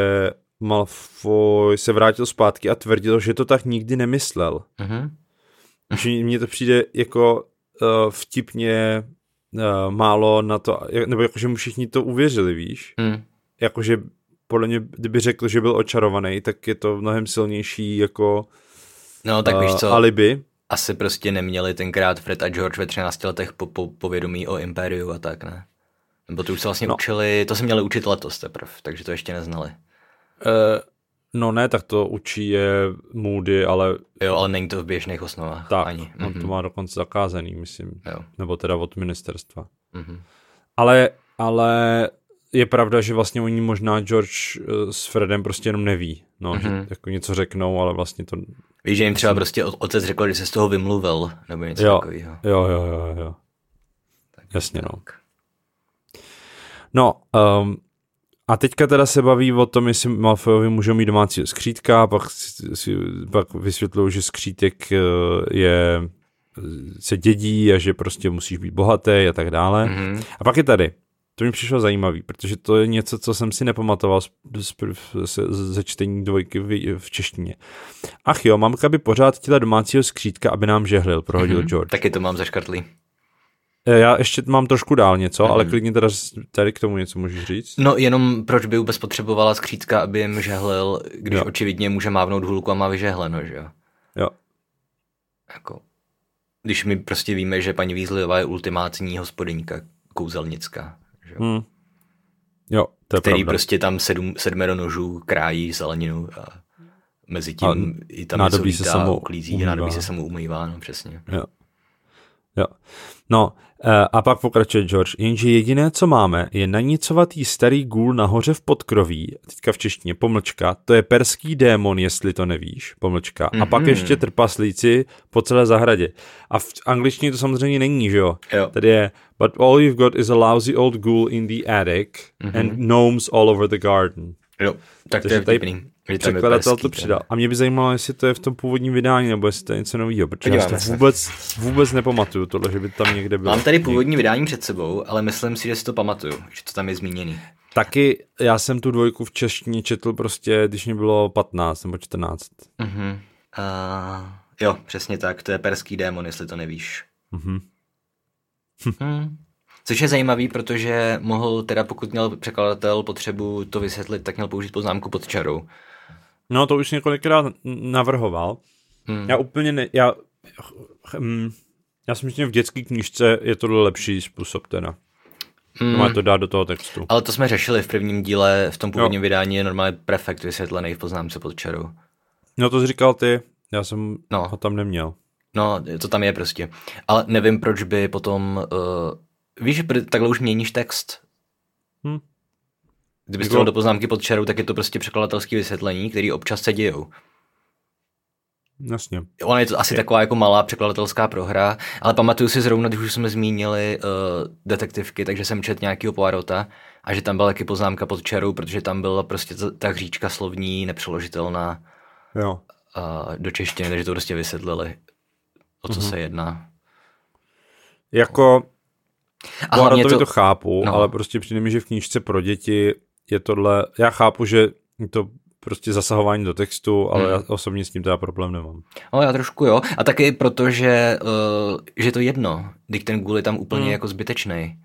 Malfoy se vrátil zpátky a tvrdil, že to tak nikdy nemyslel. Mm-hmm. Že mně to přijde jako uh, vtipně uh, málo na to, nebo jako, že mu všichni to uvěřili, víš? Mm. Jakože podle mě, kdyby řekl, že byl očarovaný, tak je to mnohem silnější jako no, tak uh, víš co, alibi. Asi prostě neměli tenkrát Fred a George ve 13 letech po, po, povědomí o Impériu a tak, ne? Nebo to už se vlastně no. učili, to se měli učit letos teprve, takže to ještě neznali. Uh, no ne, tak to učí je Moody, ale... Jo, ale není to v běžných osnovách tak, ani. on mm-hmm. to mhm. má dokonce zakázaný, myslím. Jo. Nebo teda od ministerstva. Mm-hmm. Ale, ale je pravda, že vlastně oni možná George eh, s Fredem prostě jenom neví, no, mm-hmm. že mhm. jako něco řeknou, ale vlastně to... Víš, že jim třeba prostě otec řekl, že se z toho vymluvil, nebo něco jo, takového. Jo, jo, jo, jo. Tak, Jasně, no. tak. no. No, um, a teďka teda se baví o tom, jestli Malfoyovi můžou mít domácí skřítka, pak, si, pak vysvětlují, že skřítek eh, je se dědí a že prostě musíš být bohatý a tak dále. Mm-hmm. A pak je tady to mi přišlo zajímavý, protože to je něco, co jsem si nepamatoval ze čtení dvojky v, v češtině. Ach jo, mamka by pořád chtěla domácího skřítka, aby nám žehlil, prohodil mm-hmm. George. Taky to mám zaškartlý. E, já ještě mám trošku dál něco, mm-hmm. ale klidně teda tady k tomu něco můžeš říct. No jenom proč by vůbec potřebovala skřítka, aby jim žehlil, když jo. očividně může mávnout hůlku a má vyžehleno, že jo? Jo. Jako, když my prostě víme, že paní Weasleyová je ultimátní hospodyňka kouzelnická. Že? Hmm. Jo, to je Který pravda. prostě tam sedm, sedmero nožů krájí zeleninu a mezi tím a i tam nádobí se samo uklízí, umývá. nádobí se samo umývá, no přesně. Jo. Jo. No, eh, a pak pokračuje George, jenže jediné, co máme, je nanicovatý starý gůl nahoře v podkroví, teďka v češtině, pomlčka, to je perský démon, jestli to nevíš, pomlčka, mm-hmm. a pak mhm. ještě trpaslíci po celé zahradě. A v angličtině to samozřejmě není, že jo? jo. Tady je, but all you've got is a lousy old ghoul in the attic mm-hmm. and gnomes all over the garden. Jo, tak to je vtipný. Překladatel to přidal. A mě by zajímalo, jestli to je v tom původním vydání, nebo jestli to je něco nového, protože Podíváme já to vůbec, vůbec nepamatuju, tohle, že by tam někde bylo. Mám tady původní vydání před sebou, ale myslím si, že si to pamatuju, že to tam je zmíněný. Taky já jsem tu dvojku v češtině četl prostě, když mě bylo 15 nebo 14. Uh-huh. Uh, jo, přesně tak, to je perský démon, jestli to nevíš. Uh-huh. <laughs> hmm. Což je zajímavý, protože mohl teda, pokud měl překladatel potřebu to vysvětlit, tak měl použít poznámku pod čarou. No to už několikrát navrhoval. Hmm. Já úplně ne, já, hm, já si myslím, že v dětské knižce je to lepší způsob teda. Hmm. Má to dát do toho textu. Ale to jsme řešili v prvním díle, v tom původním jo. vydání je normálně prefekt vysvětlený v poznámce pod čarou. No to jsi říkal ty, já jsem no. ho tam neměl. No, to tam je prostě. Ale nevím, proč by potom... Uh, víš, že takhle už měníš text. Hmm. Kdyby to do poznámky pod čarou, tak je to prostě překladatelské vysvětlení, které občas se dějou. Jasně. Ona je to asi je. taková jako malá překladatelská prohra, ale pamatuju si zrovna, když už jsme zmínili uh, detektivky, takže jsem čet nějakého Poirota a že tam byla taky poznámka pod čarou, protože tam byla prostě ta, ta hříčka slovní nepřeložitelná jo. Uh, do češtiny, takže to prostě vysvětlili, o co mm-hmm. se jedná. Jako a Poiratovi to... to chápu, no. ale prostě přijde mi, že v knížce pro děti je tohle, já chápu, že to prostě zasahování do textu, ale hmm. já osobně s tím teda problém nemám. No já trošku jo. A taky proto, že, uh, že to jedno, když ten gůl je tam úplně hmm. jako zbytečný.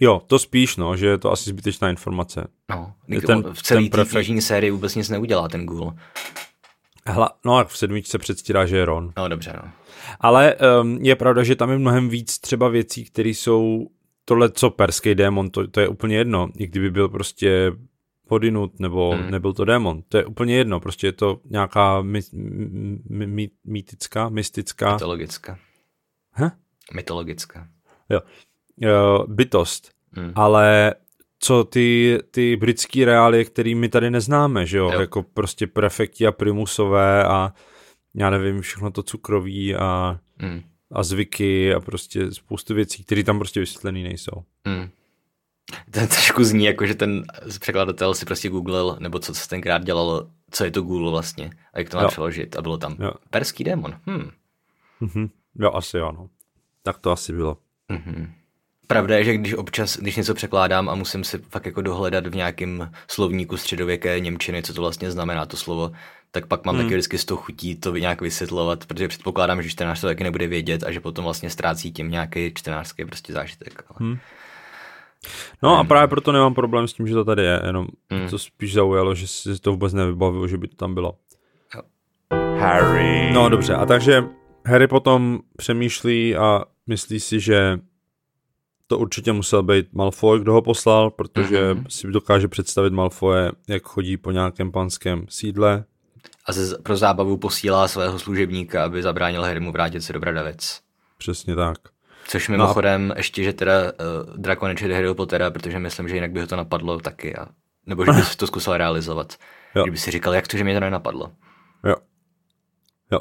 Jo, to spíš, no, že je to asi zbytečná informace. No, ten, v celé té prefekt... sérii vůbec nic neudělá ten gůl. Hla, no a v sedmičce předstírá, že je Ron. No dobře, no. Ale um, je pravda, že tam je mnohem víc třeba věcí, které jsou tohle, co perský démon, to, to je úplně jedno. I kdyby byl prostě podinut, nebo hmm. nebyl to démon. To je úplně jedno, prostě je to nějaká my, my, my, mýtická, mystická. Mytologická. He? Mytologická. Jo. Uh, bytost. Hmm. Ale co ty, ty britský reálie, který my tady neznáme, že jo? jo. Jako prostě prefekti a primusové a já nevím, všechno to cukroví a, hmm. A zvyky a prostě spoustu věcí, které tam prostě vysvětlený nejsou. Hmm. Ten trošku zní jako, že ten překladatel si prostě googlil, nebo co se tenkrát dělalo, co je to Google vlastně a jak to má jo. přeložit a bylo tam jo. perský démon. Hmm. Mm-hmm. Jo, asi ano. Tak to asi bylo. Mm-hmm. Pravda je, že když občas, když něco překládám a musím si fakt jako dohledat v nějakém slovníku středověké Němčiny, co to vlastně znamená to slovo, tak pak mám hmm. taky vždycky z toho chutí to nějak vysvětlovat, protože předpokládám, že čtenář to taky nebude vědět a že potom vlastně ztrácí tím nějaký čtenářský prostě zážitek. Ale... Hmm. No a právě proto nemám problém s tím, že to tady je, jenom hmm. to spíš zaujalo, že si to vůbec nevybavilo, že by to tam bylo. Harry. No dobře, a takže Harry potom přemýšlí a myslí si, že to určitě musel být Malfoy, kdo ho poslal, protože mm-hmm. si dokáže představit Malfoje, jak chodí po nějakém panském sídle. A ze, pro zábavu posílá svého služebníka, aby zabránil Harrymu vrátit se do Bradavic. Přesně tak. Což mimochodem no. ještě, že teda uh, Draco nečet Harry Pottera, protože myslím, že jinak by ho to napadlo taky. A, nebo že by <laughs> to zkusil realizovat. Jo. Kdyby si říkal, jak to, že mě to nenapadlo. Jo. Jo.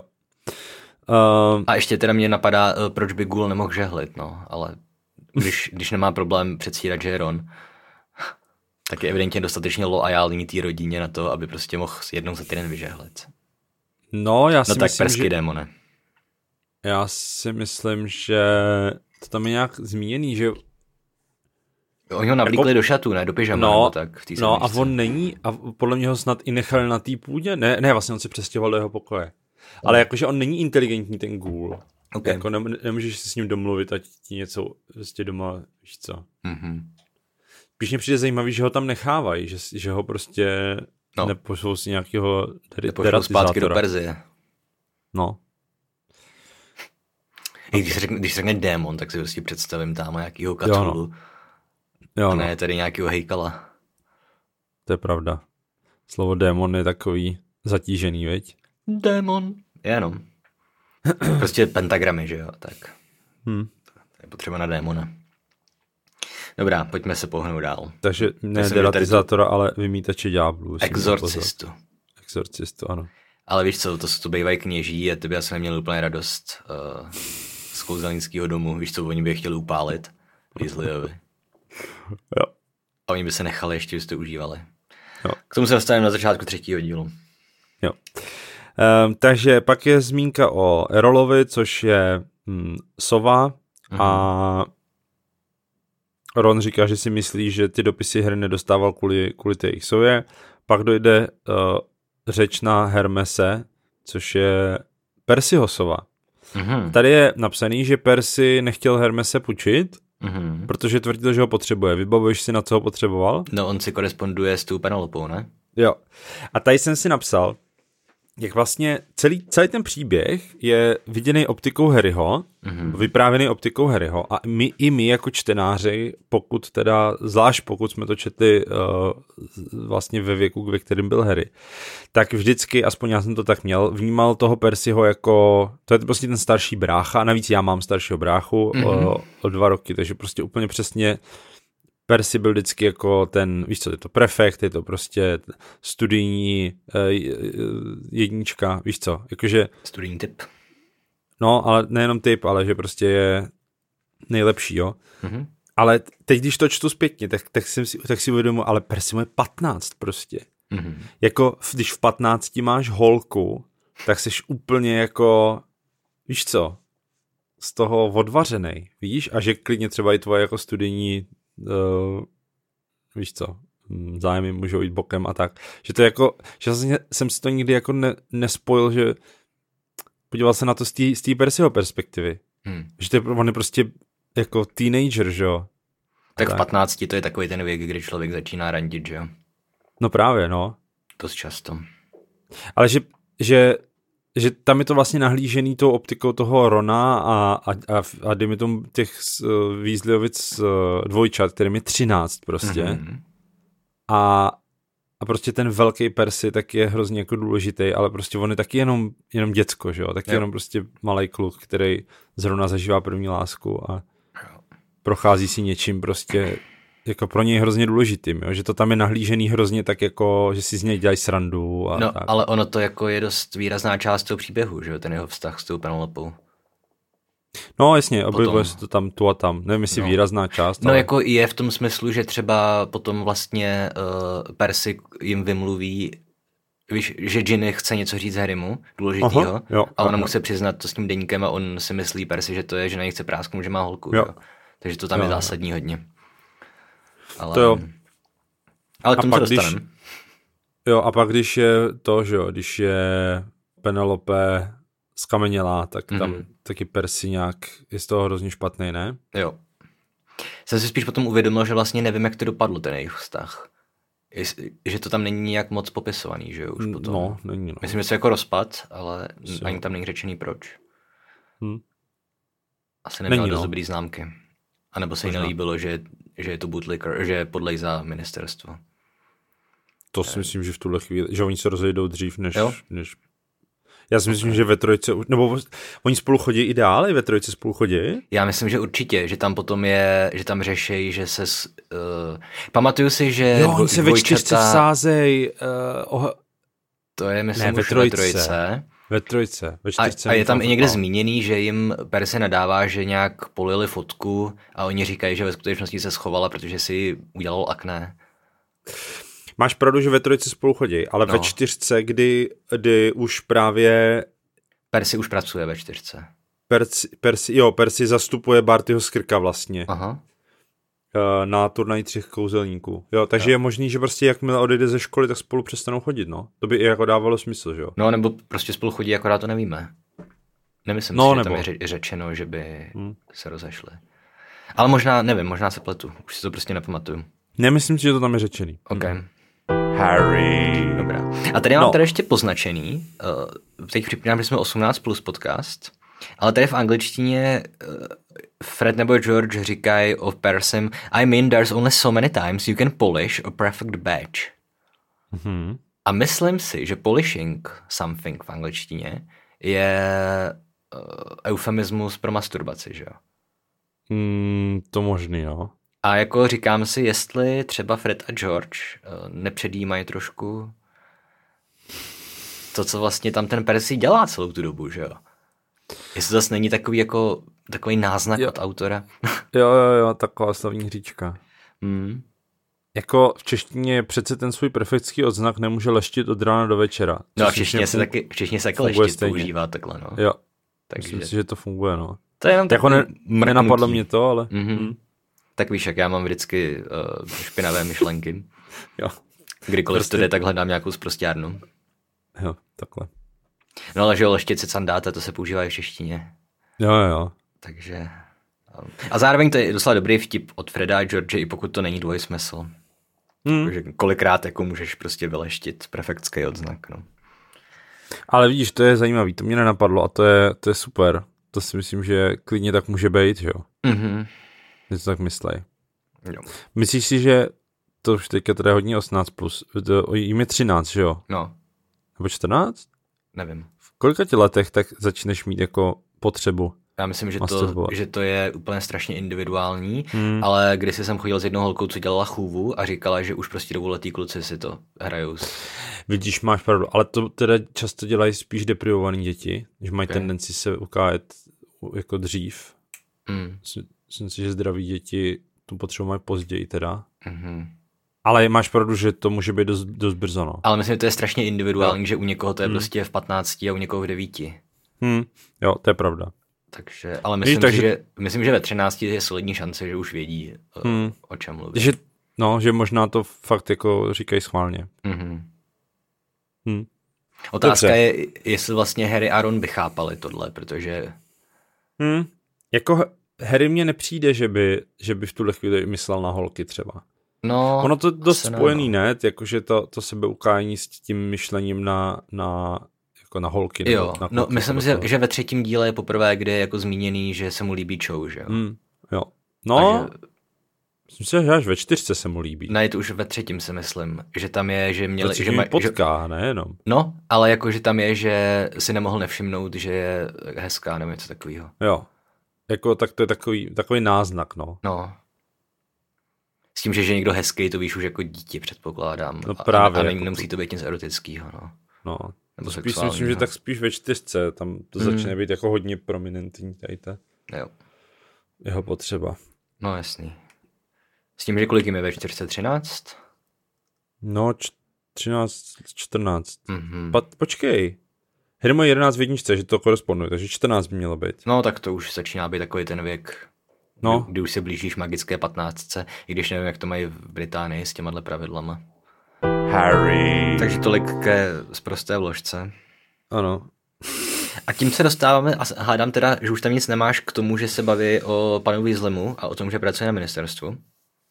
Uh, a ještě teda mě napadá, uh, proč by Ghoul nemohl žehlit, no, ale když, když nemá problém předstírat, že je Ron, tak je evidentně dostatečně loajální té rodině na to, aby prostě mohl jednou za týden vyžehlit. No, já si no tak myslím, persky že... démone. Já si myslím, že to tam je nějak zmíněný, že Oni ho navlíkli jako... do šatu, ne? Do pyžama, no, tak v No a on není, a podle mě ho snad i nechali na té půdě, ne, ne, vlastně on se přestěhoval do jeho pokoje. Ale jakože on není inteligentní ten gůl. Okay. Jako nem, nemůžeš si s ním domluvit, ať ti něco prostě doma, víš co. Mm-hmm. Spíš mě přijde zajímavý, že ho tam nechávají, že, že ho prostě no. nepošlou si nějakého Nepošlou zpátky do Perzie. No. I když se řekne, když se řekne démon, tak si prostě představím tam nějakýho katulu. Jo, no. jo, no. ne tady nějakého hejkala. To je pravda. Slovo démon je takový zatížený, veď? Démon. Jenom. <clears throat> Prostě pentagramy, že jo, tak. Hmm. To je potřeba na démona. Dobrá, pojďme se pohnout dál. Takže ne deratizátora, tu... ale vymítače ďáblů. Exorcistu. Exorcistu, ano. Ale víš co, to, to bývají kněží a ty by asi neměl úplně radost uh, z kouzelnického domu. Víš co, oni by je chtěli upálit. Weasleyovi. <laughs> Jo. A oni by se nechali ještě, byste užívali. Jo. K tomu se dostaneme na začátku třetího dílu. Jo. Um, takže pak je zmínka o Erolovi, což je hm, sova a mhm. Ron říká, že si myslí, že ty dopisy hry nedostával kvůli, kvůli té jejich sově. Pak dojde uh, řeč na Hermese, což je Percyho sova. Mm-hmm. Tady je napsaný, že Percy nechtěl Hermese půjčit, mm-hmm. protože tvrdil, že ho potřebuje. Vybavuješ si, na co ho potřeboval? No, on si koresponduje s tou Penelopou, ne? Jo. A tady jsem si napsal, jak vlastně celý, celý ten příběh je viděný optikou Harryho, mm-hmm. vyprávěný optikou Harryho a my i my jako čtenáři, pokud teda, zvlášť pokud jsme to četli uh, vlastně ve věku, ve kterém byl Harry, tak vždycky, aspoň já jsem to tak měl, vnímal toho Percyho jako, to je prostě ten starší brácha, a navíc já mám staršího bráchu mm-hmm. uh, o dva roky, takže prostě úplně přesně Percy byl vždycky jako ten, víš co, je to prefekt, je to prostě studijní uh, jednička, víš co, jakože... Studijní typ. No, ale nejenom typ, ale že prostě je nejlepší, jo. Mm-hmm. Ale teď, když to čtu zpětně, tak, tak, jsem si, tak si uvědomuji, ale Percy má 15 prostě. Mm-hmm. Jako, když v 15 máš holku, tak jsi úplně jako, víš co, z toho odvařený, víš? A že klidně třeba i tvoje jako studijní uh, víš co, hm, zájmy můžou jít bokem a tak. Že to je jako, že vlastně jsem si to nikdy jako ne, nespojil, že podíval se na to z té Percyho perspektivy. Hmm. Že to je, on je prostě jako teenager, že jo. Tak, tak v 15 to je takový ten věk, kdy člověk začíná randit, že jo. No právě, no. Dost často. Ale že, že že tam je to vlastně nahlížený tou optikou toho Rona a, a, a, a dejme tomu těch uh, Weasleyovic uh, dvojčat, kterým je 13 prostě. Mm-hmm. A, a prostě ten velký Percy tak je hrozně jako důležitý, ale prostě on je taky jenom, jenom děcko, že jo? Taky jo. jenom prostě malý kluk, který zrovna zažívá první lásku a prochází si něčím prostě jako pro něj hrozně důležitým, jo? že to tam je nahlížený hrozně tak jako, že si z něj dělají srandu a No, tak. ale ono to jako je dost výrazná část toho příběhu, že jo, ten jeho vztah s tou Penelopou. No jasně, objevuje se to tam tu a tam, nevím jestli No. výrazná část, No ale jako je v tom smyslu, že třeba potom vlastně uh, Percy jim vymluví, víš, že Ginny chce něco říct Harrymu, důležitýho, Aha, jo, a ona mu chce přiznat to s tím deníkem a on si myslí Percy, že to je, že na ní chce prásknout, že má holku, Jo. jo. Takže to tam Jo, je zásadní hodně. Ale, To jo. Ale k A tomu se pak když- dostaneme. jo a pak když je to, že jo, když je Penelope skamenělá, tak tam Mhm. taky Percy nějak je z toho hrozně špatný, ne? Jo. Jsem si spíš potom uvědomil, že vlastně nevím, jak to dopadlo, ten jejich vztah. Že to tam není nějak moc popisovaný, že jo, už potom. No, není no. Myslím, že je jako rozpad, ale Asi ani tam není řečený proč. Hm. Asi neměl Není, dost no. dobrý známky. A nebo se jí nelíbilo, že, že je to bootlicker, že je podlej za ministerstvo. To si myslím, že v tuhle chvíli, že oni se rozejdou dřív, než, Jo? než já si myslím, že ve trojce, nebo oni spolu chodí i dál, i ve trojce spolu chodí? Já myslím, že určitě, že tam potom je, že tam řešejí, že se... Uh, pamatuju si, že Jo, dvo- oni se ve čtyřce dvojčata- vsázej, uh, oh, To je, myslím, Ne, ve trojce. ve trojce. Ve trojce, ve A, čtyřce. a je tam i někde zmíněný, že jim Perse nadává, že nějak polili fotku a oni říkají, že ve skutečnosti se schovala, protože si udělal akné. Máš pravdu, že ve trojce spolu chodí, ale No. ve čtyřce, kdy, kdy už právě Persi už pracuje ve čtyřce. Percy, Percy, jo, Percy zastupuje Bartyho Skrka vlastně Aha. Eh, na turnaj třech kouzelníků. Jo, takže Jo. je možný, že prostě jakmile odejde ze školy, tak spolu přestanou chodit, no. To by i jako dávalo smysl, že jo. No, nebo prostě spolu chodí, akorát to nevíme. Nemyslím No, si, že nebo- tam je ře- řečeno, že by Hmm. se rozešli. Ale možná, nevím, možná se pletu. Už si to prostě nepamatuju. Nemyslím si, že to tam je řečený. OK. Harry. Dobrá. A tady mám No. tady ještě poznačený, uh, teď připomínám, že jsme 18 plus podcast, ale tady v angličtině uh, Fred nebo George říkají o Persem, I mean there's only so many times you can polish a perfect badge. Mhm. A myslím si, že polishing something v angličtině je uh, eufemismus pro masturbaci, že jo? Mm, to možný, no. A jako říkám si, jestli třeba Fred a George uh, nepředjímají trošku to, co vlastně tam ten Percy dělá celou tu dobu, že jo? Jestli to zase není takový jako takový náznak Jo. od autora. <laughs> Jo, jo, jo, taková slavní říčka. hmm. Jako v češtině přece ten svůj prefektský odznak nemůže leštit od rána do večera. No a v češtině se taky, v češtině se taky funguje leštit stejně. používá takhle, no. Jo, Takže myslím si, že to funguje, no. to je jenom Jako takový ne, mrknutí. nenapadlo mě to, ale Mhm. Tak víš, jak já mám vždycky uh, špinavé myšlenky. <laughs> jo, Kdykoliv Prostě- prostě... to jde, tak hledám nějakou sprostěrnu. jo, takhle. No ale že jo, leštěci sandáta, to se používá i v češtině. Jo, jo. Takže... um, A zároveň to je docela dobrý vtip od Freda a George, i pokud to není dvojsmysl. Hmm. Že kolikrát jako můžeš prostě vyleštit prefektský odznak, no. Ale vidíš, to je zajímavý, to mě nenapadlo a to je, to je super. To si myslím, že klidně tak může být, že jo. Mhm. Že to tak myslej. Jo. Myslíš si, že to už teďka teda hodně 18+, plus, to, jim je 13, že jo? No, Nebo 14? Nevím. V kolika ti letech tak začneš mít jako potřebu? Já myslím, že to, že to je úplně strašně individuální, Hmm. ale když jsem chodil s jednou holkou, co dělala chůvu a říkala, že už prostě dvouletý kluci si to hrajou. Vidíš, máš pravdu, ale to teda často dělají spíš deprivovaný děti, že mají Ok. tendenci se ukájet jako dřív. Mm. Myslím- si, že zdraví děti tu potřebu mají později teda. Mhm. Ale máš pravdu, že to může být dost, dost brzo, no. Ale myslím, že to je strašně individuální, že u někoho to je prostě v 15 a u někoho v 9. Hmm. Jo, to je pravda. Takže, ale myslím, takže- si, že, myslím, že ve 13 je solidní šance, že už vědí, hmm. Hmm. o čem mluví. Že, no, že možná to fakt jako říkají schválně. Mhm. Hmm. Otázka Dobře. je, jestli vlastně Harry a Ron by chápali tohle, protože Hmm. Jako Harry mně nepřijde, že by, že by v tuhle chvíli myslel na holky třeba. No, Ono to dost asi ne, spojený, no. ne? Jakože to, to sebeukání s tím myšlením na, na, jako na holky. nebo Jo, na no kluky, myslím, nebo že, že ve třetím díle je poprvé, kdy je jako zmíněný, že se mu líbí Cho, že jo? Hmm. Jo. No, Takže, myslím si, že až ve čtyřce se mu líbí. ne, je to už ve třetím si myslím, že tam je, že Protože že, že že, potká, ne jenom. no, ale jako, že tam je, že si nemohl nevšimnout, že je hezká nebo něco takového. Jo. Jako, tak to je takový, takový náznak, no. No. S tím, že je někdo hezký, to víš už jako dítě, předpokládám. No právě, A, a, jako nemusí to být nic erotického, no. No, Nebo spíš si myslím, že tak spíš ve čtyřce, tam to Hmm. začne být jako hodně prominentní tady ta Jo. jeho potřeba. No jasný. S tím, že kolik jim je ve 413? No, č- 13, 14. Mhm. Pa, počkej. Hry mají 11 v jedničce, že to koresponduje, takže 14 by mělo být. No tak to už začíná být takový ten věk, No. kdy, kdy už se blížíš magické 15, i když nevím, jak to mají v Británii s těma pravidlama. Harry. Takže tolik ke zprosté vložce. Ano. A tím se dostáváme, a hádám teda, že už tam nic nemáš k tomu, že se baví o panu Weasleymu a o tom, že pracuje na ministerstvu.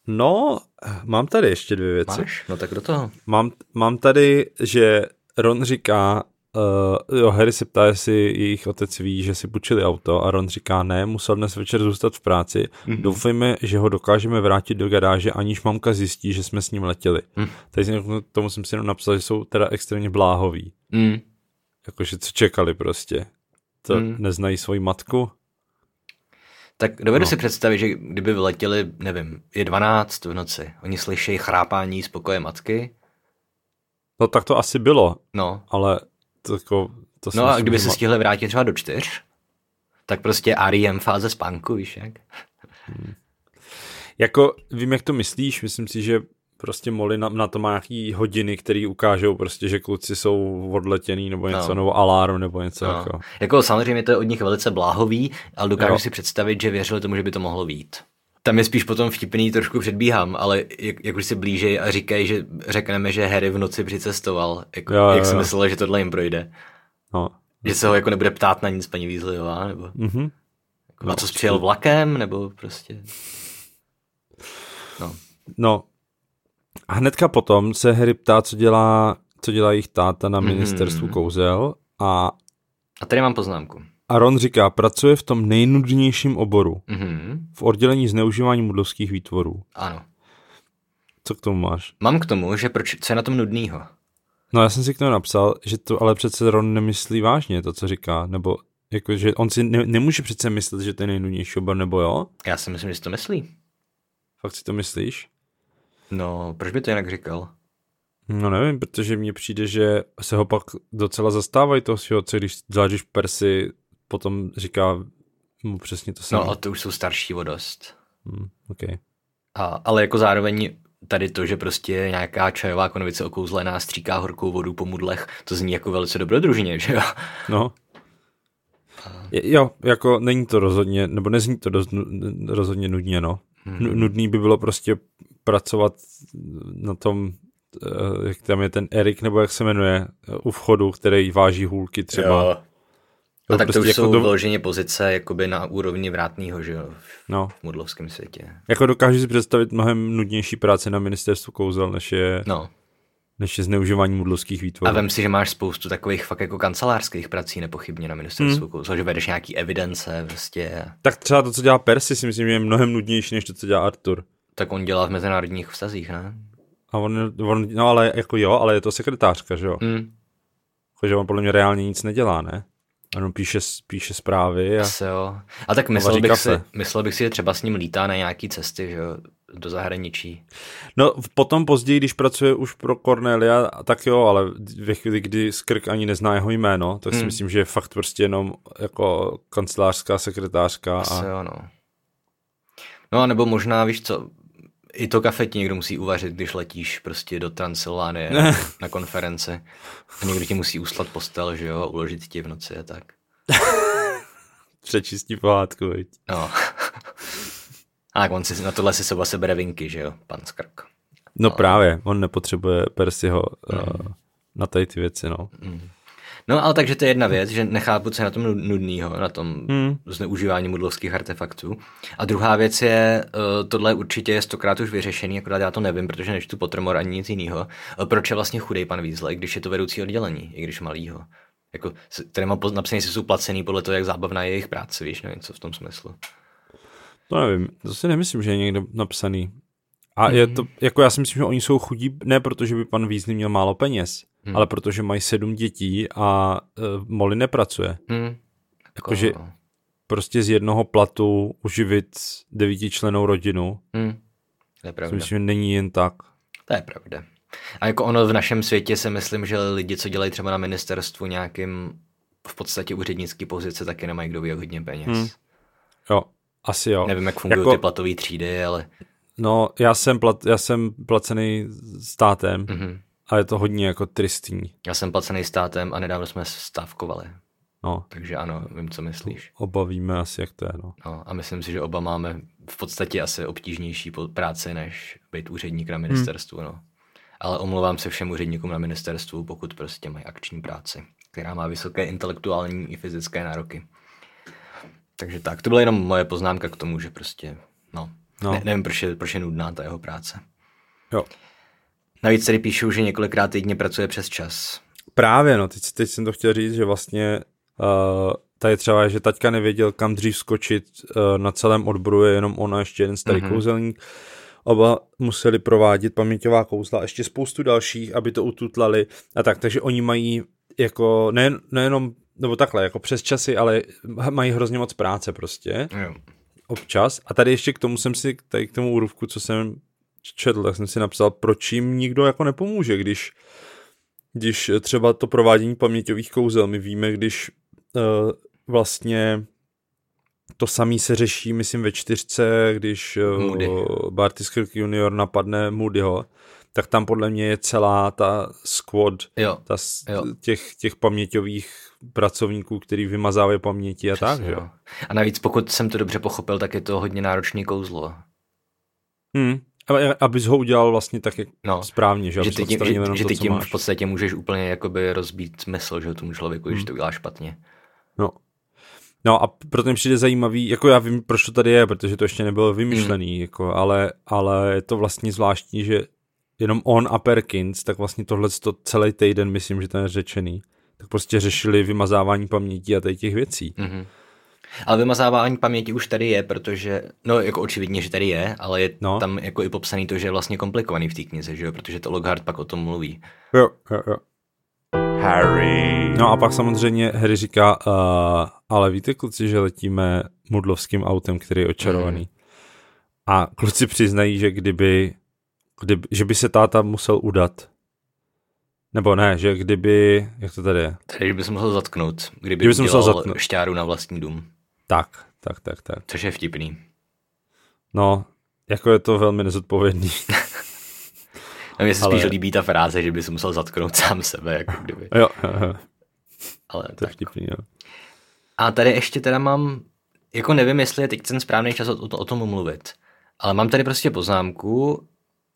No, mám tady ještě dvě věci. Máš? No tak do toho. Mám, mám tady, že Ron říká, uh, jo, Harry se ptá, jestli jejich otec ví, že si půjčili auto a Ron říká, ne, musel dnes večer zůstat v práci. Mm-hmm. Doufejme, že ho dokážeme vrátit do garáže, aniž mamka zjistí, že jsme s ním letěli. Mm. K tomu jsem si jenom napsal, že jsou teda extrémně bláhoví. Mm. Jakože co čekali prostě. To mm. neznají svoji matku. Tak dovedu No. si představit, že kdyby vyletěli, nevím, je 12 v noci, oni slyší chrápání z pokoje matky, No tak to asi bylo, no, ale to, jako, to no a kdyby se stihli vrátit třeba do čtyř, tak prostě REM fáze spánku, víš jak? Jako, vím, jak to myslíš, myslím si, že prostě Molly na, na to má nějaký hodiny, které ukážou prostě, že kluci jsou odletěný nebo něco, No. nebo alarm nebo něco No. jako. Jako samozřejmě to je od nich velice bláhový, ale dokážu Jo. si představit, že věřili tomu, že by to mohlo být. Tam je spíš potom vtipný, trošku předbíhám, ale jak, jak už si blíží a říkají, že řekneme, že Harry v noci přicestoval, jako, Jo, jo, jak si jo. myslel, že tohle jim projde. No. Že se ho jako nebude ptát na nic paní Weasleyová, nebo Mhm. jako, na co jsi přijel vlakem, nebo prostě... No, No. A hnedka potom se Harry ptá, co dělá, co dělá jejich táta na ministerstvu Mhm. kouzel a a tady mám poznámku. A Ron říká, pracuje v tom nejnudnějším oboru, Mhm, v oddělení zneužívání mudlovských výtvorů. ano. Co k tomu máš? Mám k tomu, že proč, co je na tom nudnýho? No já jsem si k tomu napsal, že to ale přece Ron nemyslí vážně to, co říká, nebo jako, že on si ne, nemůže přece myslet, že to je nejnudnější obor, nebo jo? Já si myslím, že si to myslí. Fakt si to myslíš? No, proč by to jinak říkal? No nevím, protože mně přijde, že se ho pak docela zastávají toho svého otce, když zvlášť Percy potom říká mu přesně to samé. No a to už jsou starší o dost. Hmm, okay. A, ale jako zároveň tady to, že prostě nějaká čajová konvice okouzlená stříká horkou vodu po mudlech, to zní jako velice dobrodružně, že jo? No. Je- Jo, jako není to rozhodně, nebo nezní to dost, nu- rozhodně nudně, no. Nu- Nudný by bylo prostě pracovat na tom, eh, jak tam je ten Erik, nebo jak se jmenuje, eh, u vchodu, který váží hůlky třeba. A tak to prostě už jako jsou do- vyloženě pozice jakoby na úrovni vrátného, že jo, v No, mudlovském světě. jako dokážu si představit mnohem nudnější práce na ministerstvu kouzel, než je, No. než je zneužívání mudlovských výtvorů. A vem si, že máš spoustu takových fakt jako kancelářských prací nepochybně na ministerstvu, hmm. že vedeš nějaký evidence, prostě, Tak třeba to, co dělá Percy, si myslím, že je mnohem nudnější, než to, co dělá Arthur. tak on dělá v mezinárodních vztazích, ne? A on, on, no ale jako jo, ale je to sekretářka, že jo? Hmm. Jakože on podle mě reálně nic nedělá, ne? On píše, píše zprávy a... Asi jo. A tak myslel bych, kafe. si, myslel bych si, že třeba s ním lítá na nějaký cesty, že jo, do zahraničí. No potom později, když pracuje už pro Cornelia, tak jo, ale ve chvíli, kdy Skrk ani nezná jeho jméno, tak si Hmm. myslím, že je fakt prostě jenom jako kancelářská sekretářka Asi a jo, no. No a nebo možná, víš co, i to kafe ti někdo musí uvařit, když letíš prostě do Transylvánie <laughs> na, na konferenci. A někdo ti musí uslat postel, že jo, uložit ti v noci a tak. <laughs> přečistí pohádku, viď? No. A tak on si na tohle si seba sebere vinky, že jo, pan Skrk. No právě, on nepotřebuje Percyho Hmm. uh, na tady ty věci, no. No ale takže to je jedna věc, že nechápu, co je na tom nud- nudnýho, na tom Hmm. zneužívání mudlovských artefaktů. A druhá věc je, uh, tohle určitě je stokrát už vyřešený, akorát já to nevím, protože nečtu Pottermore ani nic jiného. Uh, proč je vlastně chudej pan Weasley, když je to vedoucí oddělení, i když malýho? Jako, tady mám napsaný, že jsou placený podle toho, jak zábavná je jejich práce, víš, no něco v tom smyslu. To nevím, to si nemyslím, že je někde napsaný. A je to, jako já si myslím, že oni jsou chudí, ne protože by pan Weasley měl málo peněz, Hmm. ale protože mají sedm dětí a uh, Molly nepracuje. Hmm. Jakože no. prostě z jednoho platu uživit devítičlenou rodinu. Hmm. To je pravda. Myslím, že není jen tak. To je pravda. A jako ono v našem světě si myslím, že lidi, co dělají třeba na ministerstvu nějakým v podstatě úřednický pozice, taky nemají kdo ví hodně peněz. Hmm. Jo, asi jo. Nevím, jak fungují jako, ty platové třídy, ale... No, já jsem, plat, já jsem placený státem mm-hmm. a je to hodně jako tristní. Já jsem placený státem a nedávno jsme stávkovali. No. Takže ano, vím, co myslíš. Oba víme asi, jak to je. No. No, a myslím si, že oba máme v podstatě asi obtížnější práci, než být úředník na ministerstvu. Hmm. No. Ale omlouvám se všem úředníkům na ministerstvu, pokud prostě mají akční práci, která má vysoké intelektuální i fyzické nároky. Takže tak, to byla jenom moje poznámka k tomu, že prostě, no, no. Ne, nevím, proč je, proč je nudná ta jeho práce. Jo. Navíc tady píšou, že několikrát týdně pracuje přes čas. Právě, no, teď, teď jsem to chtěl říct, že vlastně uh, tady třeba, že taťka nevěděl, kam dřív skočit, uh, na celém odboru je jenom ona, ještě jeden starý mm-hmm. kouzelník. Oba museli provádět paměťová kouzla a ještě spoustu dalších, aby to ututlali a tak, takže oni mají jako ne, nejenom, nebo takhle, jako přes časy, ale mají hrozně moc práce prostě. Jo. Občas. A tady ještě k tomu jsem si, tady k tomu úrovku, co jsem četl, tak jsem si napsal, proč jim nikdo jako nepomůže, když když třeba to provádění paměťových kouzel, my víme, když uh, vlastně to samý se řeší, myslím, ve čtyřce, když uh, Barty Skirk junior napadne Moodyho, tak tam podle mě je celá ta squad jo, ta, jo. Těch, těch paměťových pracovníků, který vymazávají paměti a Přesně, tak, jo. A navíc, pokud jsem to dobře pochopil, tak je to hodně náročný kouzlo. Hmm, abys ho udělal vlastně tak jak no, správně, že, že ty tím, že, že ty tím v podstatě můžeš úplně jakoby rozbít smysl, že tomu člověku, hmm. když to uděláš špatně. No. No a proto mi přijde zajímavý, jako já vím, proč to tady je, protože to ještě nebylo vymyšlený, hmm. jako, ale, ale je to vlastně zvláštní, že jenom on a Perkins, tak vlastně tohle to celý týden, myslím, že ten je řečený, tak prostě řešili vymazávání paměti a těch věcí. Mm-hmm. Ale vymazávání paměti už tady je, protože, no jako očividně, že tady je, ale je no. tam jako i popsaný to, že je vlastně komplikovaný v té knize, že jo, protože to Lockhart pak o tom mluví. Jo, jo, jo. Harry. No a pak samozřejmě Harry říká, uh, ale víte kluci, že letíme mudlovským autem, který je očarovaný. Mm. A kluci přiznají, že kdyby, kdyby, že by se táta musel udat, nebo ne, že kdyby, jak to tady je? Tady by se musel zatknout, kdyby, kdyby se musel zatknout. šťáru na vlastní dům. Tak, tak, tak, tak. Což je vtipný. No, jako je to velmi nezodpovědný. <laughs> A mně se ale... spíš líbí ta fráze, že by se musel zatknout sám sebe, jako kdyby. Jo, jo, jo. Ale to je vtipný, jo. A tady ještě teda mám, jako nevím, jestli je teď ten správný čas o, o, o tom mluvit, ale mám tady prostě poznámku,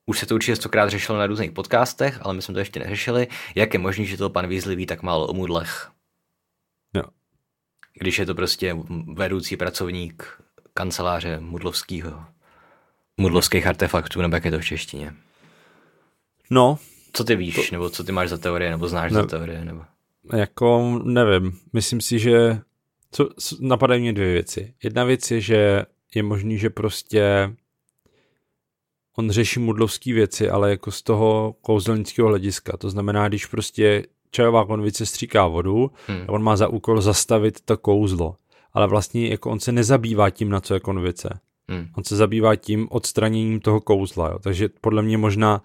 už se to určitě stokrát řešilo na různých podcastech, ale my jsme to ještě neřešili, jak je možné, že to pan Weasley ví tak málo o mudlech. Jo. Když je to prostě vedoucí pracovník kanceláře mudlovského, mudlovských artefaktů, nebo jak je to v češtině. No. Co ty víš, to... nebo co ty máš za teorie, nebo znáš ne... za teorie, nebo... Jako, nevím. Myslím si, že co, napadají mě dvě věci. Jedna věc je, že je možný, že prostě on řeší mudlovský věci, ale jako z toho kouzelnického hlediska. To znamená, když prostě čajová konvice stříká vodu, hmm. on má za úkol zastavit to kouzlo. Ale vlastně jako on se nezabývá tím, na co je konvice. Hmm. On se zabývá tím odstraněním toho kouzla. Jo. Takže podle mě možná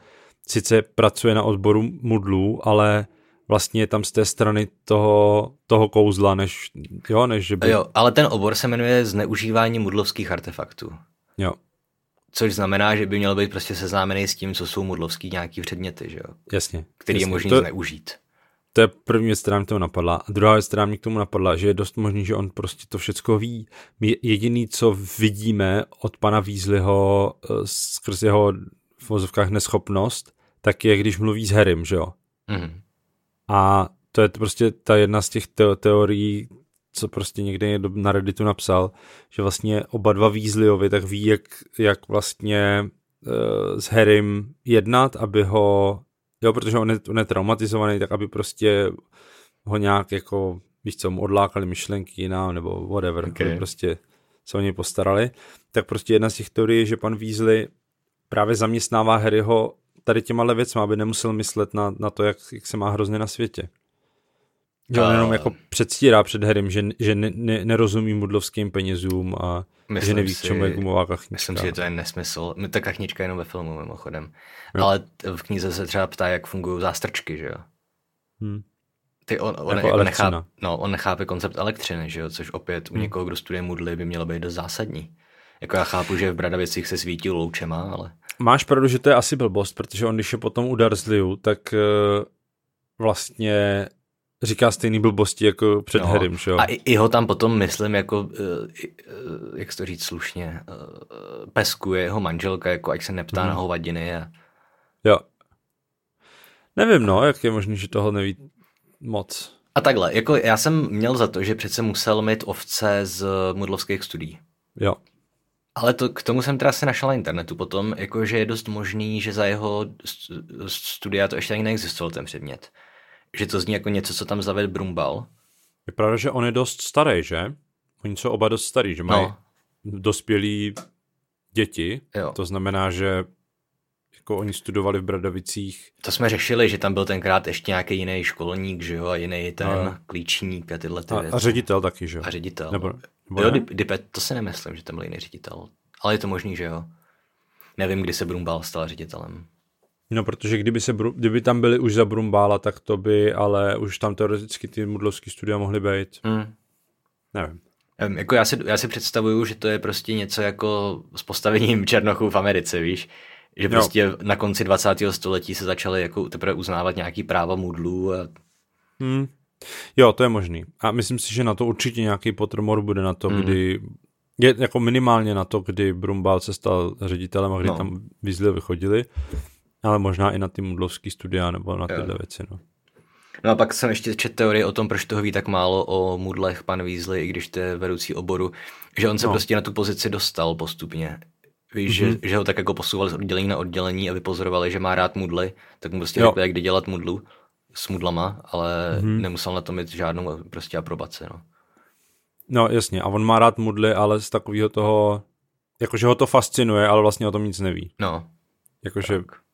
sice pracuje na odboru mudlů, ale vlastně je tam z té strany toho, toho kouzla, než, jo, než že by... Jo, ale ten obor se jmenuje zneužívání mudlovských artefaktů. Jo. Což znamená, že by měl být prostě seznámený s tím, co jsou mudlovský nějaký předměty, že jo? Jasně. Který jasně. je možný to, zneužít. To je první věc, která mi to napadla. A druhá věc, která mě k tomu napadla, že je dost možný, že on prostě to všecko ví. My jediný, co vidíme od pana Weasleyho eh, skrz jeho v vozovkách neschopnost, tak je, když mluví s Harrym, že jo? Mm. A to je prostě ta jedna z těch te- teorií, co prostě někde na Redditu napsal, že vlastně oba dva Weasleyovi tak ví, jak, jak vlastně uh, s Harrym jednat, aby ho, jo, protože on je, on je traumatizovaný, tak aby prostě ho nějak jako, víš co, mu odlákali myšlenky jinam, nebo whatever, okay. aby prostě se o něj postarali, tak prostě jedna z těch teorií je, že pan Weasley právě zaměstnává Harryho tady těma věcma, aby nemusel myslet na, na to, jak, jak se má hrozně na světě. Že on jenom jako předstírá před Harrym, že, že ne, ne, nerozumí mudlovským penězům a myslím že neví, si, čemu je gumová kachnička. Myslím si, že to je nesmysl. Ta kachnička je jenom ve filmu mimochodem. Jo. Ale v knize se třeba ptá, jak fungují zástrčky, že jo? Hmm. Ty on, on, jako on, nechápe, no, on nechápe koncept elektřiny, že jo? což opět u hmm. někoho, kdo studuje mudly, by mělo být dost zásadní. Jako já chápu, že v Bradavicích se svítil loučema, ale... Máš pravdu, že to je asi blbost, protože on, když je potom u Darzliu, tak uh, vlastně říká stejný blbosti jako před no, Harrym, že jo? A i, i ho tam potom, myslím, jako, uh, uh, jak to říct slušně, uh, peskuje jeho manželka, jako ať se neptá hmm. na hovadiny. A... Jo. Nevím, no, jak je možné, že toho neví moc. A takhle, jako já jsem měl za to, že přece musel mít ovce z mudlovských studií. Jo. Ale to, k tomu jsem teda se našel na internetu potom, jakože je dost možný, že za jeho studia to ještě ani neexistoval ten předmět. Že to zní jako něco, co tam zavedl Brumbal. Je pravda, že on je dost starý, že? Oni jsou oba dost starý, že mají no. dospělí děti. Jo. To znamená, že jako oni studovali v Bradavicích. To jsme řešili, že tam byl tenkrát ještě nějaký jiný školník, že jo, a jiný ten no. klíčník a tyhle ty a, věci. A ředitel taky, že jo? A ředitel. Nebo, nebo jo, Dipet, to si nemyslím, že tam byl jiný ředitel. Ale je to možný, že jo. Nevím, kdy se Brumbál stal ředitelem. No, protože kdyby, se, kdyby tam byli už za Brumbála, tak to by, ale už tam teoreticky ty mudlovský studia mohly být. Mm. Nevím. Um, jako já si, já si představuju, že to je prostě něco jako s postavením Černochů v Americe, víš? Že prostě jo. na konci 20. století se začaly jako teprve uznávat nějaký práva mudlů a... Hmm. Jo, to je možný. A myslím si, že na to určitě nějaký potrmor bude na to, hmm. kdy je jako minimálně na to, kdy Brumbal se stal ředitelem a kdy no. tam výzly vychodili, ale možná i na ty mudlovský studia nebo na tyhle jo. věci. No. No a pak jsem ještě četl teorii o tom, proč toho ví tak málo o mudlech pan Weasley, i když to je vedoucí oboru, že on se no. prostě na tu pozici dostal postupně. Víš, mm-hmm. že, mhm. že ho tak jako posouvali z oddělení na oddělení a vypozorovali, že má rád mudly, tak mu prostě řekli, jak kdy dělat mudlu s mudlama, ale mm-hmm. nemusel na to mít žádnou prostě aprobaci, no. No jasně, a on má rád mudly, ale z takového toho, jakože ho to fascinuje, ale vlastně o tom nic neví. No. Jakože... Tak.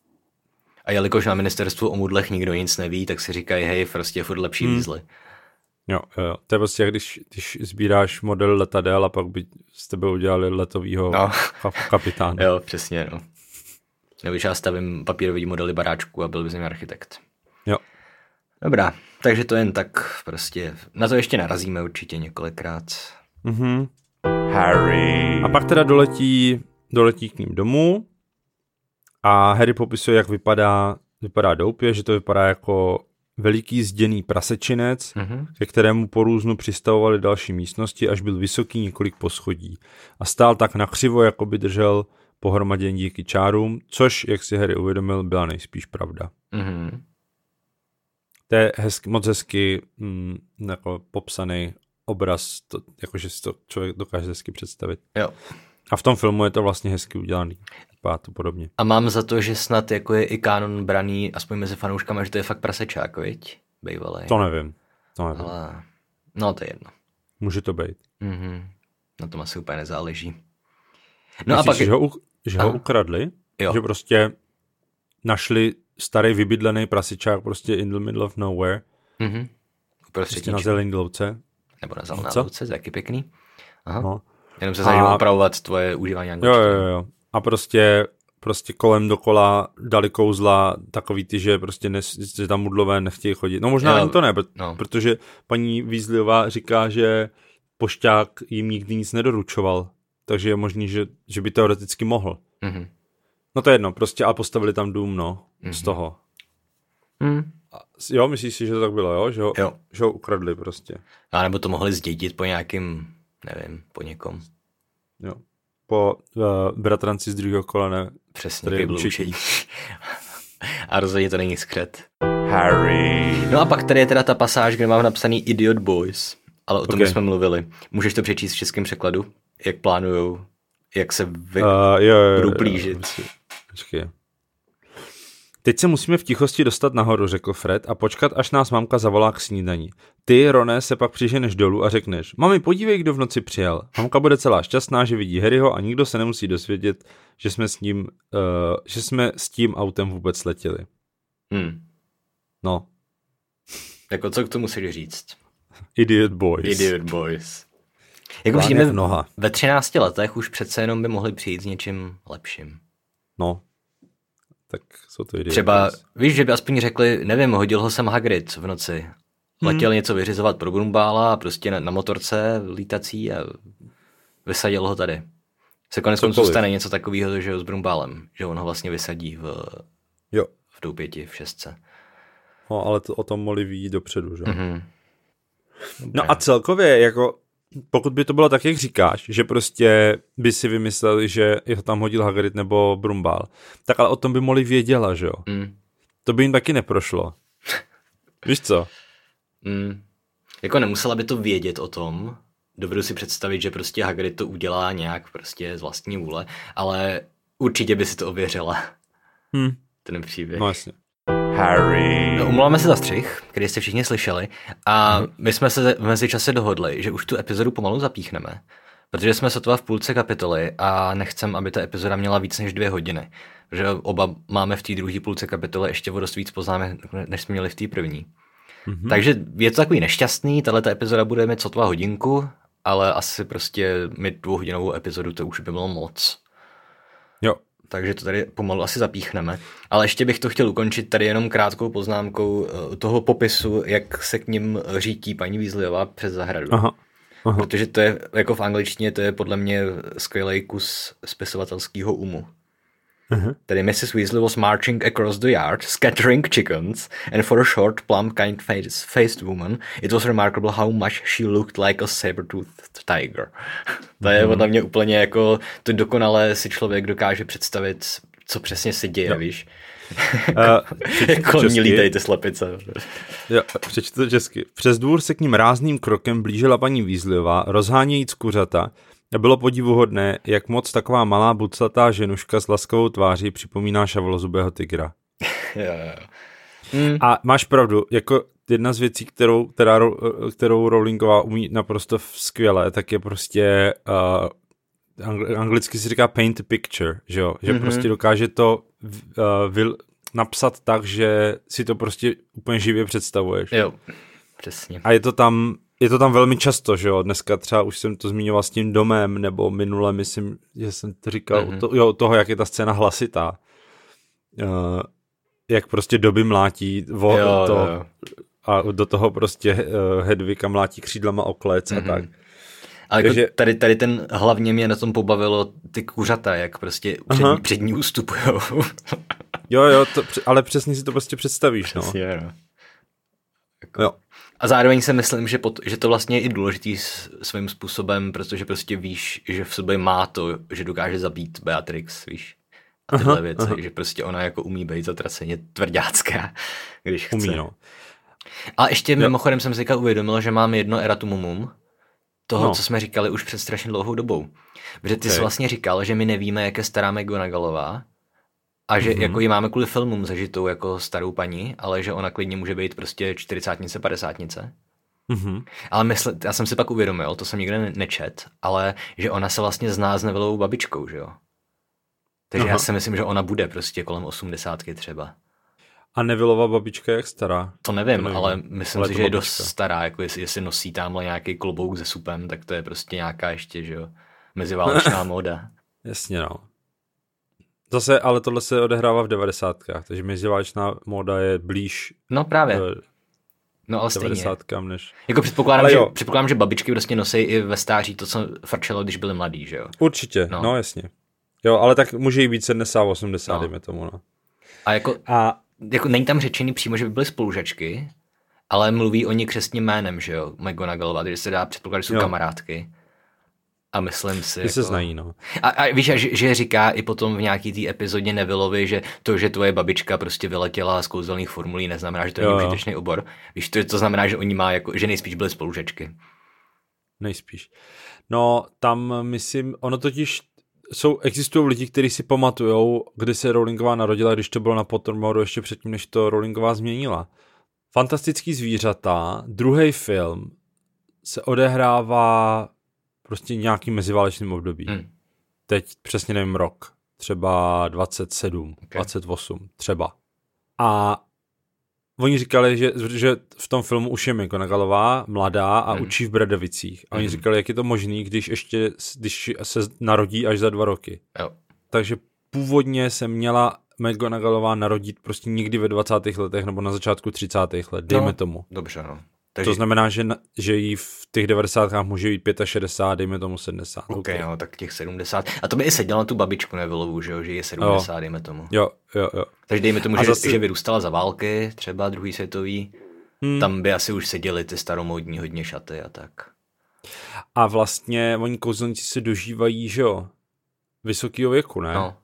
A jelikož na ministerstvu o mudlech nikdo nic neví, tak si říkají, hej, prostě je furt lepší hmm. výzly. Jo, jo, to je prostě, když, když sbíráš model letadel a pak by s tebe udělali letovýho no. kapitána. jo, přesně, no. Nebo já stavím papírový modely baráčku a byl by z architekt. Jo. Dobrá, takže to jen tak prostě, na to ještě narazíme určitě několikrát. Mhm. Harry. A pak teda doletí, doletí k ním domů a Harry popisuje, jak vypadá, vypadá doupě, že to vypadá jako veliký zděný prasečinec, mm-hmm. ke kterému po různu přistavovali další místnosti, až byl vysoký několik poschodí. A stál tak nakřivo, jako by držel pohromadě díky čárům, což, jak si Harry uvědomil, byla nejspíš pravda. Mm-hmm. To je hezky, moc hezky mm, jako popsaný obraz, to, jakože si to člověk dokáže hezky představit. Jo. A v tom filmu je to vlastně hezky udělaný. Vypadá to podobně. A mám za to, že snad jako je i kanon braný, aspoň mezi fanouškama, že to je fakt prasečák, viď? Bejvalej. To nevím. To nevím. Ale... No to je jedno. Může to být. Mm-hmm. Na tom asi úplně nezáleží. No Myslíš, a pak... Že ho, že ho ukradli? Jo. Že prostě našli starý vybydlený prasičák prostě in the middle of nowhere. Mhm. Prostě na zelený louce. Nebo na zelené louce, taky pěkný. Aha. No. Jenom se snažím a... opravovat tvoje užívání angličtiny. Jo, jo, jo. A prostě, prostě kolem dokola dali kouzla takový ty, že prostě ne, že tam mudlové nechtějí chodit. No možná jo, ani to ne, no. protože paní Vízliová říká, že pošťák jim nikdy nic nedoručoval. Takže je možný, že, že by teoreticky mohl. Mm-hmm. No to je jedno, prostě a postavili tam dům, no, mm-hmm. z toho. Mm. A, jo, myslíš si, že to tak bylo, jo? Že ho, jo. Že ho ukradli prostě. A nebo to mohli zdědit po nějakým, nevím, po někom. Jo. Po uh, bratranci z druhého kolene. Přesně, který byl učení. <laughs> a rozhodně to není skřet. Harry. No a pak tady je teda ta pasáž, kde mám napsaný Idiot Boys. Ale o tom okay. jsme mluvili. Můžeš to přečíst v českém překladu? Jak plánujou, jak se vy... uh, jo, jo, budou plížit. Počkej. Teď se musíme v tichosti dostat nahoru, řekl Fred, a počkat, až nás mamka zavolá k snídaní. Ty, Roné, se pak přiženeš dolů a řekneš, mami, podívej, kdo v noci přijel. Mamka bude celá šťastná, že vidí Harryho a nikdo se nemusí dosvědět, že jsme s ním, uh, že jsme s tím autem vůbec letěli. Hmm. No. Jako co k tomu musíš říct? Idiot boys. Idiot boys. Jako v noha. ve 13 letech už přece jenom by mohli přijít s něčím lepším. No. Tak jsou to idiot Třeba, víš, že by aspoň řekli, nevím, hodil ho sem Hagrid v noci. Letěl Hmm. něco vyřizovat pro Brumbála a prostě na, na motorce lítací a vysadil ho tady. Se konec konců stane něco takového, že jo, s Brumbálem, že on ho vlastně vysadí v, Jo. v doupěti, v šestce. No, ale to, o tom mohli ví dopředu, že? Mhm. No a celkově, jako, pokud by to bylo tak, jak říkáš, že prostě by si vymysleli, že ho tam hodil Hagrid nebo Brumbál, tak ale o tom by Molly věděla, že jo? Mm. To by jim taky neprošlo. <laughs> Víš co? Mm. Jako nemusela by to vědět o tom, dovedu si představit, že prostě Hagrid to udělá nějak prostě z vlastní vůle, ale určitě by si to ověřila, Hm. ten příběh. No jasně. Harry. No, Umláme se za střih, který jste všichni slyšeli a my jsme se v mezičase dohodli, že už tu epizodu pomalu zapíchneme, protože jsme sotva v půlce kapitoly a nechcem, aby ta epizoda měla víc než dvě hodiny. Protože oba máme v té druhé půlce kapitoly ještě o dost víc poznámek, než jsme měli v té první. Mm-hmm. Takže je to takový nešťastný, tahle epizoda bude mít sotva hodinku, ale asi prostě mít dvouhodinovou epizodu to už by bylo moc. Takže to tady pomalu asi zapíchneme. Ale ještě bych to chtěl ukončit tady jenom krátkou poznámkou eh, toho popisu, jak se k ním řítí paní Weasleyová přes zahradu. Aha. Aha. Protože to je, jako v angličtině, to je podle mě skvělý kus spisovatelského umu. Uh-huh. Tedy Mrs. Weasley was marching across the yard, scattering chickens, and for a short, plump, kind-faced woman, it was remarkable how much she looked like a saber-toothed tiger. <laughs> to je podle mě úplně jako, to dokonale si člověk dokáže představit, co přesně se děje, Jo. víš. Uh, <laughs> jako ní lítají ty slepice. Jo, přečtu to česky. Přes dvůr se k ním rázným krokem blížila paní Weasleyová, rozhánějíc kuřata bylo podivuhodné, jak moc taková malá buclatá ženuška s laskavou tváří připomíná šavolozubého tygra. <laughs> jo, jo. Mm. A máš pravdu, jako jedna z věcí, kterou, která, Ro- kterou Rowlingová umí naprosto skvěle, tak je prostě uh, angl- anglicky se říká paint a picture, že jo? Že mm-hmm. prostě dokáže to uh, vil, napsat tak, že si to prostě úplně živě představuješ. Jo, přesně. A je to tam, je to tam velmi často, že jo, dneska třeba už jsem to zmiňoval s tím domem, nebo minule myslím, že jsem to říkal, mm-hmm. to, jo, toho, jak je ta scéna hlasitá. Uh, jak prostě doby mlátí vo, Jo, to, jo, jo. a do toho prostě uh, Hedvika mlátí křídlama o klec mm-hmm. a tak. Ale jako Takže- tady, tady ten hlavně mě na tom pobavilo ty kuřata, jak prostě před, Aha. ní, před ní ustupujou. Jo, jo, to, ale přesně si to prostě představíš, no. Přesně, no. Jo. A zároveň si myslím, že, pot, že to vlastně je i důležitý svým způsobem, protože prostě víš, že v sobě má to, že dokáže zabít Beatrix, víš? A tyhle Aha, věci, aha. že prostě ona jako umí být zatraceně tvrdácká, <laughs> když chce. Umí, no. A ještě mimochodem jsem si teďka uvědomil, že mám jedno eratumumum, toho, No. co jsme říkali už před strašně dlouhou dobou. Protože ty Ok. jsi vlastně říkal, že my nevíme, jak je stará McGonagallová a že mm-hmm. jako ji máme kvůli filmům zažitou jako starou paní, ale že ona klidně může být prostě čtyřicátnice, padesátnice. Mhm. Ale mysl, já jsem si pak uvědomil, to jsem nikde ne- nečet, ale že ona se vlastně zná s Nevillovou babičkou, že jo? Takže Aha. já si myslím, že ona bude prostě kolem osmdesátky třeba. A Nevillova babička je jak stará? To nevím, To nevím. ale myslím Ale si, že je babička. dost stará, jako jestli, jestli nosí tamhle nějaký klobouk se supem, tak to je prostě nějaká ještě, že jo, meziválečná <laughs> móda. Jasně, no. Zase, ale tohle se odehrává v devadesátkách, takže meziválečná móda je blíž No právě, eh, no ale stejně. než... Jako předpokládám, Ale že, jo. předpokládám, že babičky prostě nosí i ve stáří to, co frčelo, když byli mladí, že jo. Určitě, no, No. jasně. Jo, ale tak může jí být 70, 80, No. dejme tomu, no. A jako, A jako není tam řečený přímo, že by byly spolužačky, ale mluví o ní křestním jménem, že jo, McGonagallova, takže se dá předpokládat, že jsou Jo. kamarádky. A myslím si, ty jako... se znají, no. A, a víš, a že, že říká i potom v nějaký té epizodě Nevillovi, že to, že tvoje babička prostě vyletěla z kouzelných formulí, neznamená, že to je Jo, užitečný obor. Víš, to, to znamená, že oni má jako, že nejspíš byly spolužečky. Nejspíš. No, tam myslím, ono totiž jsou, existují lidi, kteří si pamatujou, kdy se Rowlingová narodila, když to bylo na Pottermoru ještě předtím, než to Rowlingová změnila. Fantastický zvířata, druhý film se odehrává prostě nějakým meziválečným období. Hm. Teď přesně nevím rok, třeba 27, okay. 28, třeba. A oni říkali, že, že v tom filmu už je McGonagallová mladá a Hmm. učí v Bradovicích. A oni Mhm. říkali, jak je to možný, když ještě, když se narodí až za dva roky. Jo. Takže původně se měla McGonagallová narodit prostě někdy ve 20. letech nebo na začátku 30. let, dejme No. tomu. Dobře, no. Takže, To znamená, že, na, že jí v těch 90. může být 65, dejme tomu 70. OK, Okay. no, tak těch 70. A to by i sedělo na tu babičku Nevilovu, že jo, že je 70, jo. dejme tomu. Jo, jo, jo. Takže dejme tomu, A že, zase- že vyrůstala za války, třeba druhý světový, Hmm. tam by asi už seděly ty staromódní hodně šaty a tak. A vlastně oni kouzelníci se dožívají, že jo, vysokého věku, ne? No,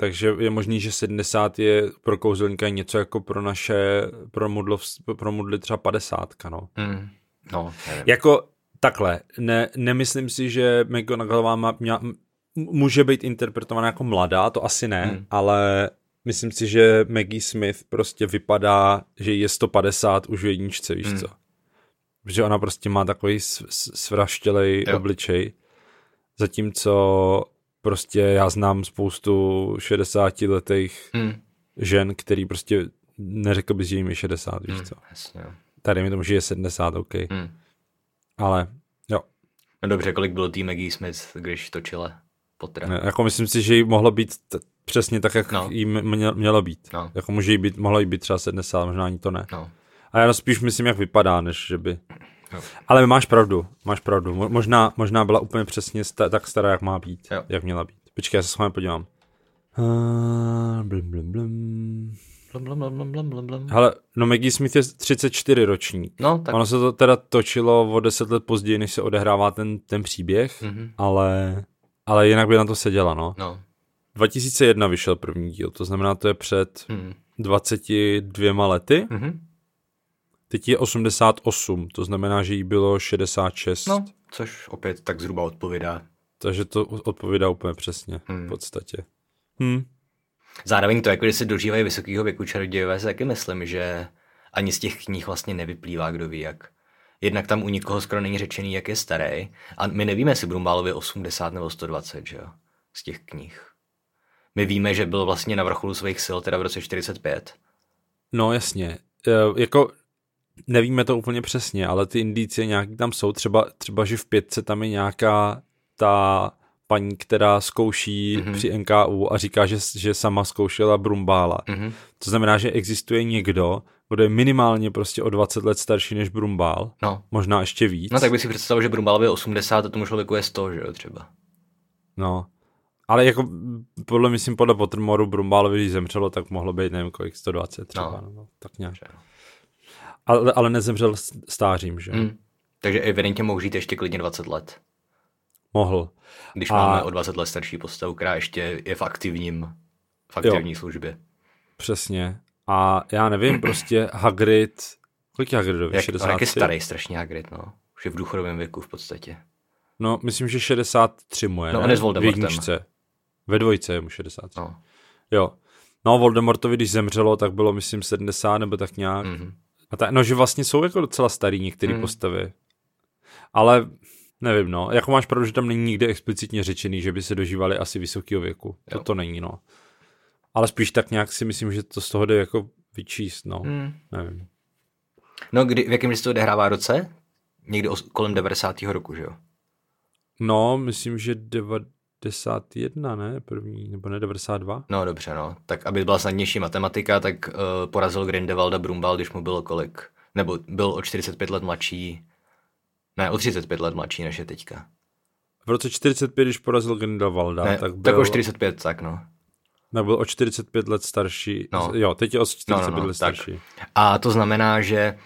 Takže je možný, že 70 je pro kouzelníka něco jako pro naše, pro, mudlov, pro mudly třeba 50, no. mm, no, nevím. Jako takhle, ne, nemyslím si, že McGonagallová má, měla, může být interpretovaná jako mladá, to asi ne, hmm. ale myslím si, že Maggie Smith prostě vypadá, že je 150 už v jedničce, víš Hmm. co. Že ona prostě má takový svraštělej obličej, zatímco prostě já znám spoustu 60 letých Mm, žen, který prostě neřekl bys, že jim je 60, víš mm, co. jasně. Tady mi tomu, že je 70, OK. Mm. Ale jo, No dobře, kolik bylo tý Maggie Smith, když točila Pottera? Ne, jako myslím si, že jí mohlo být t- přesně tak, jak No. no. jí mě- mělo být. No. Jako může jí být, mohlo jí být třeba 70, možná ani to ne. No, A já spíš myslím, jak vypadá, než že by... Jo. Ale máš pravdu, máš pravdu. Mo- Možná, možná byla úplně přesně sta- tak stará, jak má být, Jo. jak měla být. Počkej, já se s vámi podívám. Uh, blum, blum, blum. blum, blum, blum, blum, blum, blum, blum. Hele, no Maggie Smith je 34 ročník. No, tak Ono se to teda točilo o 10 let později, než se odehrává ten, ten příběh, Mhm. ale, ale jinak by na to seděla, no. No. 2001 vyšel první díl, to znamená, to je před Hmm. 22 lety. Mhm. Teď je 88, to znamená, že jí bylo 66. No, což opět tak zhruba odpovídá. Takže to odpovídá úplně přesně Hmm. v podstatě. Hm. Zároveň to, jako když se dožívají vysokého věku čarodějové, si taky myslím, že ani z těch knih vlastně nevyplývá, kdo ví jak. Jednak tam u nikoho skoro není řečený, jak je starý. A my nevíme, jestli Brumbálovi 80 nebo 120, že jo? Z těch knih. My víme, že byl vlastně na vrcholu svých sil, teda v roce 45. No jasně, e, jako nevíme to úplně přesně, ale ty indicie nějaký tam jsou, třeba, třeba že v pětce tam je nějaká ta paní, která zkouší Mhm. mm-hmm. při NKU a říká, že, že sama zkoušela Brumbála. Mhm. To znamená, že existuje někdo, kdo je minimálně prostě o 20 let starší než Brumbál, No. možná ještě víc. no, tak bych si představil, že Brumbálovi je 80 a tomu člověku je 100, že jo, třeba. No. Ale jako podle, myslím, podle Pottermoru Brumbálovi, když zemřelo, tak mohlo být, nevím kolik, 120 třeba, No. no. tak nějak. Jo. Ale, ale nezemřel stářím, že? Hmm. Takže evidentně mohl žít ještě klidně 20 let. Mohl. Když A- máme o 20 let starší postavu, která ještě je v aktivním, v aktivní službě. Přesně. A já nevím, <clears throat> prostě Hagrid, kolik je Hagridovi? Jak, 63? jak je starý strašně Hagrid, no. Už je v důchodovém věku v podstatě. No, myslím, že 63 mu je, No, ne? on je s Voldemortem. Ve dvojce je mu 63. No. Jo. No, Voldemortovi, když zemřelo, tak bylo, myslím, 70 nebo tak nějak. Mhm. A ta, no, že vlastně jsou jako docela starý některé Mm. postavy. Ale nevím, no. Jako máš pravdu, že tam není nikde explicitně řečený, že by se dožívali asi vysokého věku. To Jo. to není, no. Ale spíš tak nějak si myslím, že to z toho jde jako vyčíst, no. Hmm. Nevím. No, kdy, v jakém se to odehrává roce? Někdy os, kolem 90. roku, že jo? No, myslím, že 91, ne? První, nebo ne 92? No dobře, no. Tak aby byla snadnější matematika, tak uh, porazil Grindelwalda Brumbal, když mu bylo kolik? Nebo byl o 45 let mladší. Ne, o 35 let mladší, než je teďka. V roce 45, když porazil Grindelwalda, Ne, tak tak, byl, tak o 45, tak no. ne, byl o 45 let starší. No. Jo, teď je o 45 No, no, no, let tak. starší. A to znamená, že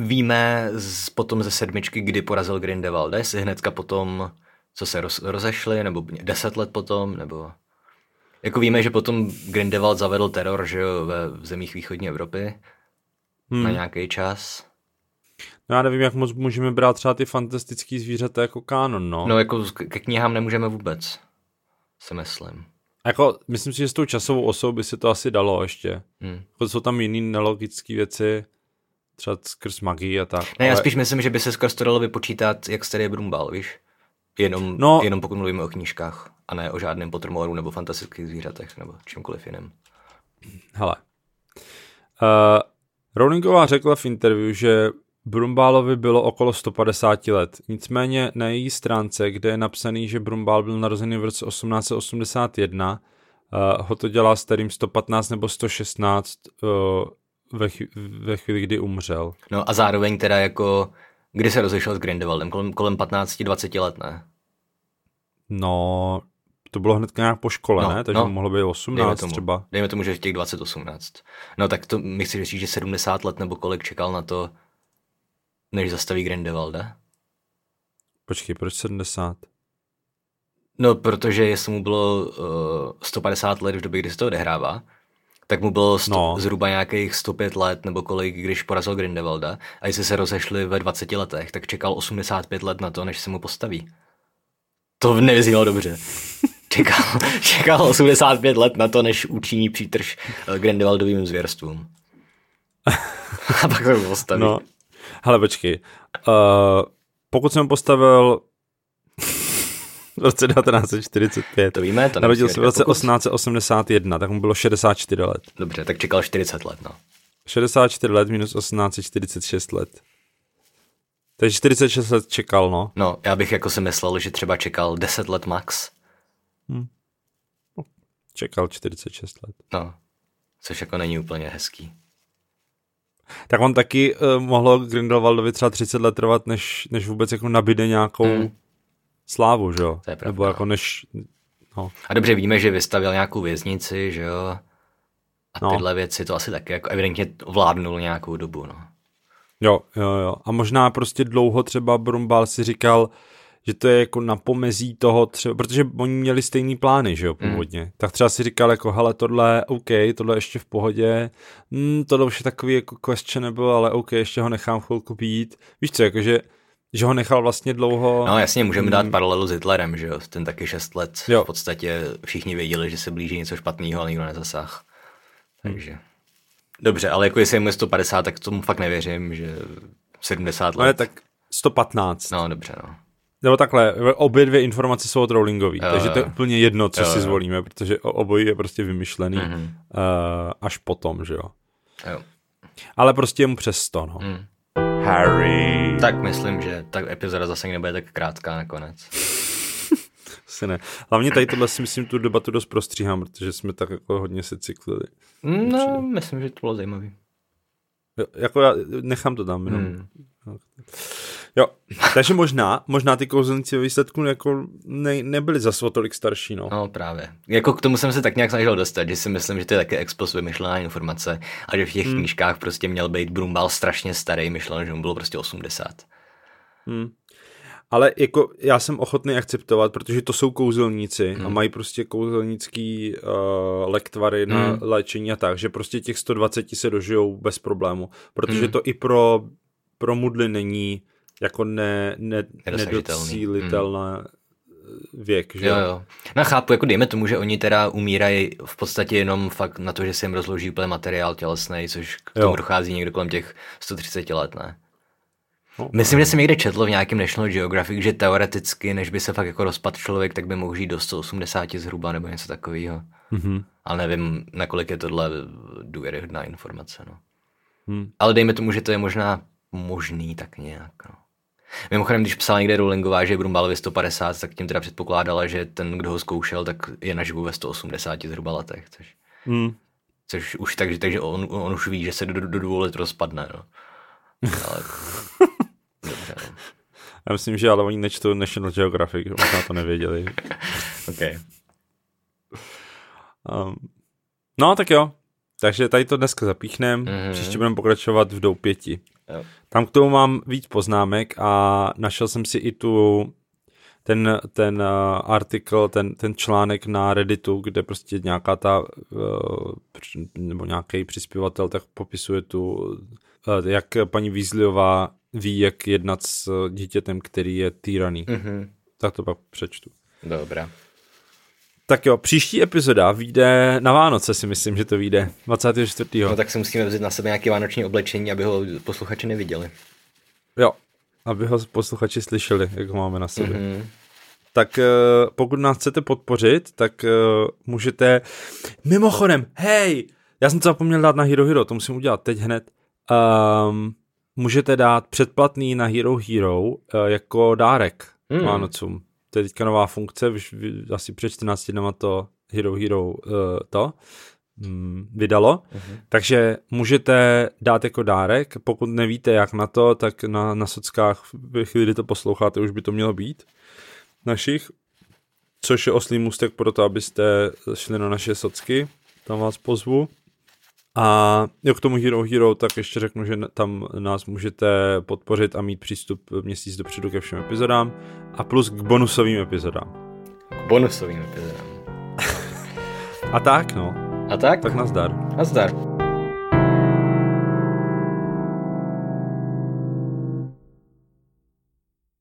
víme z, potom ze sedmičky, kdy porazil Grindelwalda, jestli hnedka potom, co se roz, rozešli, nebo deset let potom, nebo... Jako víme, že potom Grindelwald zavedl teror, že jo, ve v zemích východní Evropy Hmm. na nějaký čas. No, já nevím, jak moc můžeme brát třeba ty fantastický zvířata jako kánon, no. No jako ke knihám nemůžeme vůbec, si myslím. Jako, myslím si, že s tou časovou osou by se to asi dalo ještě. Hmm. Jako jsou tam jiný nelogické věci, třeba skrz magii a tak. Ne, já ale- spíš myslím, že by se skrz to dalo vypočítat, jak starý je Brumbal, víš? Jenom, No. no, jenom pokud mluvíme o knížkách a ne o žádném Pottermoru nebo fantastických zvířatech nebo čímkoliv jiném. Hele. Rowlingová řekla v interview, že Brumbálovi bylo okolo 150 let. Nicméně na její stránce, kde je napsaný, že Brumbál byl narozený v roce 1881, uh, ho to dělá starým 115 nebo 116 uh, ve, ch- ve chvíli, kdy umřel. No a zároveň teda jako, kdy se rozešel s Grindelwaldem? Kolem, kolem 15-20 let, ne? No, to bylo hned nějak po škole, No, ne? Takže no. mohlo být Dejme 18 tomu, třeba. dejme tomu, že v těch 2018. No tak to mi chci říct, že 70 let nebo kolik čekal na to, než zastaví Grindelwalda? Počkej, proč 70? No, protože jestli mu bylo uh, 150 let v době, kdy se to odehrává, tak mu bylo sto, No. zhruba nějakých 105 let nebo kolik, když porazil Grindelwalda. A jestli se rozešli ve 20 letech, tak čekal 85 let na to, než se mu postaví. To nevyznělo dobře. <laughs> Čekal, čekal 85 let na to, než učiní přítrž eh, Grindelwaldovým zvěrstvům. <laughs> A pak se mu postaví. No, hele, počkej. Uh, pokud jsem postavil v roce 1945, To víme, to narodil se v roce říkat, pokud- 1881, tak mu bylo 64 let. Dobře, tak čekal 40 let, no. 64 let minus 1846 let. Takže 46 let čekal, no. No, já bych jako si myslel, že třeba čekal 10 let max. Čekal 46 let. No, což jako není úplně hezký. Tak on taky uh, mohlo Grindelwaldovi třeba 30 let trvat, než, než vůbec jako nabíde nějakou Hmm. Slávu, že jo? To je pravda, Nebo jako než, no. A dobře víme, že vystavil nějakou věznici, že jo? A No. tyhle věci to asi taky jako evidentně vládnul nějakou dobu, no. Jo, jo, jo. A možná prostě dlouho třeba Brumbal si říkal, že to je jako na pomezí toho třeba, protože oni měli stejný plány, že jo, původně. Mm. Tak třeba si říkal jako, hele, tohle, OK, tohle ještě v pohodě, hmm, tohle už je takový jako questionable, ale OK, ještě ho nechám chvilku být. Víš co, jakože, že ho nechal vlastně dlouho. No jasně, můžeme dát paralelu s Hitlerem, že jo? Ten taky 6 let. Jo. V podstatě všichni věděli, že se blíží něco špatného, ale nikdo nezasáh. Takže. Dobře, ale jako jestli je mu 150, tak tomu fakt nevěřím, že 70 No je let. tak 115. No dobře, no. Nebo takhle, obě dvě informace jsou od Rowlingový, Jo, takže to je úplně jedno, co Jo, si jo. zvolíme, protože obojí je prostě vymyšlený Mhm. uh, až potom, že jo. Jo. Ale prostě je mu přes 100, no. Mm. Harry. Tak myslím, že ta epizoda zase nebude tak krátká nakonec. <laughs> Asi ne. Hlavně tady tohle si myslím tu debatu dost prostříhám, protože jsme tak jako hodně se cyklili. No, myslím, že to bylo zajímavé. Jako já nechám to tam jenom. Hmm. Jo, takže možná, možná ty kouzelníci ve výsledku jako ne, nebyli zase o tolik starší, no. No právě. Jako k tomu jsem se tak nějak snažil dostat, že si myslím, že to je taky expos vymyšlená informace a že v těch hmm. knížkách prostě měl být Brumbal strašně starý, myšleno, že mu bylo prostě 80. Hmm. Ale jako já jsem ochotný akceptovat, protože to jsou kouzelníci hmm. a mají prostě kouzelnický uh, lektvary na Hmm. léčení a tak, že prostě těch 120 se dožijou bez problému, protože Hmm. to i pro, pro mudly není jako ne, ne, nedocílitelná věk, že Jo, jo. No chápu, jako dejme tomu, že oni teda umírají v podstatě jenom fakt na to, že se jim rozloží úplně materiál tělesný, což k Jo. tomu dochází někdo kolem těch 130 let, ne? No, Myslím, že jsem někde četl v nějakém National Geographic, že teoreticky, než by se fakt jako rozpad člověk, tak by mohl žít do 180 zhruba nebo něco takového. Mhm. Ale nevím, nakolik je tohle důvěryhodná informace. No. Hmm. Ale dejme tomu, že to je možná možný tak nějak. No. Mimochodem, když psala někde Rowlingová, že je Brumbalovi 150, tak tím teda předpokládala, že ten, kdo ho zkoušel, tak je naživu ve 180 zhruba letech. Což, Hmm. což už takže, takže on, on, už ví, že se do, do, do dvou let rozpadne. No. Ale... <laughs> Dobře, no. Já myslím, že ale oni nečtou National Geographic, možná to nevěděli. <laughs> Okay. Um, no, tak jo. Takže tady to dneska zapíchnem, Mhm. mm-hmm. příště budeme pokračovat v doupěti. Jo. Tam k tomu mám víc poznámek a našel jsem si i tu ten, ten uh, artikl, ten, ten článek na Redditu, kde prostě nějaká ta, uh, nebo nějaký přispěvatel tak popisuje tu, uh, jak paní Weasleyová ví, jak jednat s dítětem, který je týraný. Mm. Mhm. Tak to pak přečtu. Dobrá. Tak jo, příští epizoda vyjde na Vánoce, si myslím, že to vyjde. 24. No tak si musíme vzít na sebe nějaké vánoční oblečení, aby ho posluchači neviděli. Jo, aby ho posluchači slyšeli, jak ho máme na sobě. Mm-hmm. Mhm. Tak eh, pokud nás chcete podpořit, tak eh, můžete... Mimochodem, hej, Já jsem to zapomněl dát na Hero Hero, to musím udělat teď hned. Um, můžete dát předplatný na Hero Hero uh, jako dárek hmm. Vánocům. To je teďka nová funkce, už asi před 14 dnama to Hero Hero uh, to um, vydalo. Uh-huh. Takže můžete dát jako dárek, pokud nevíte jak na to, tak na, na sockách, v chvíli, kdy to posloucháte, už by to mělo být našich, což je oslý můstek pro to, abyste šli na naše socky, tam vás pozvu. A jo, k tomu Hero Hero, tak ještě řeknu, že tam nás můžete podpořit a mít přístup měsíc dopředu ke všem epizodám a plus k bonusovým epizodám. K bonusovým epizodám. a tak, no. A tak? Tak nazdar. Nazdar.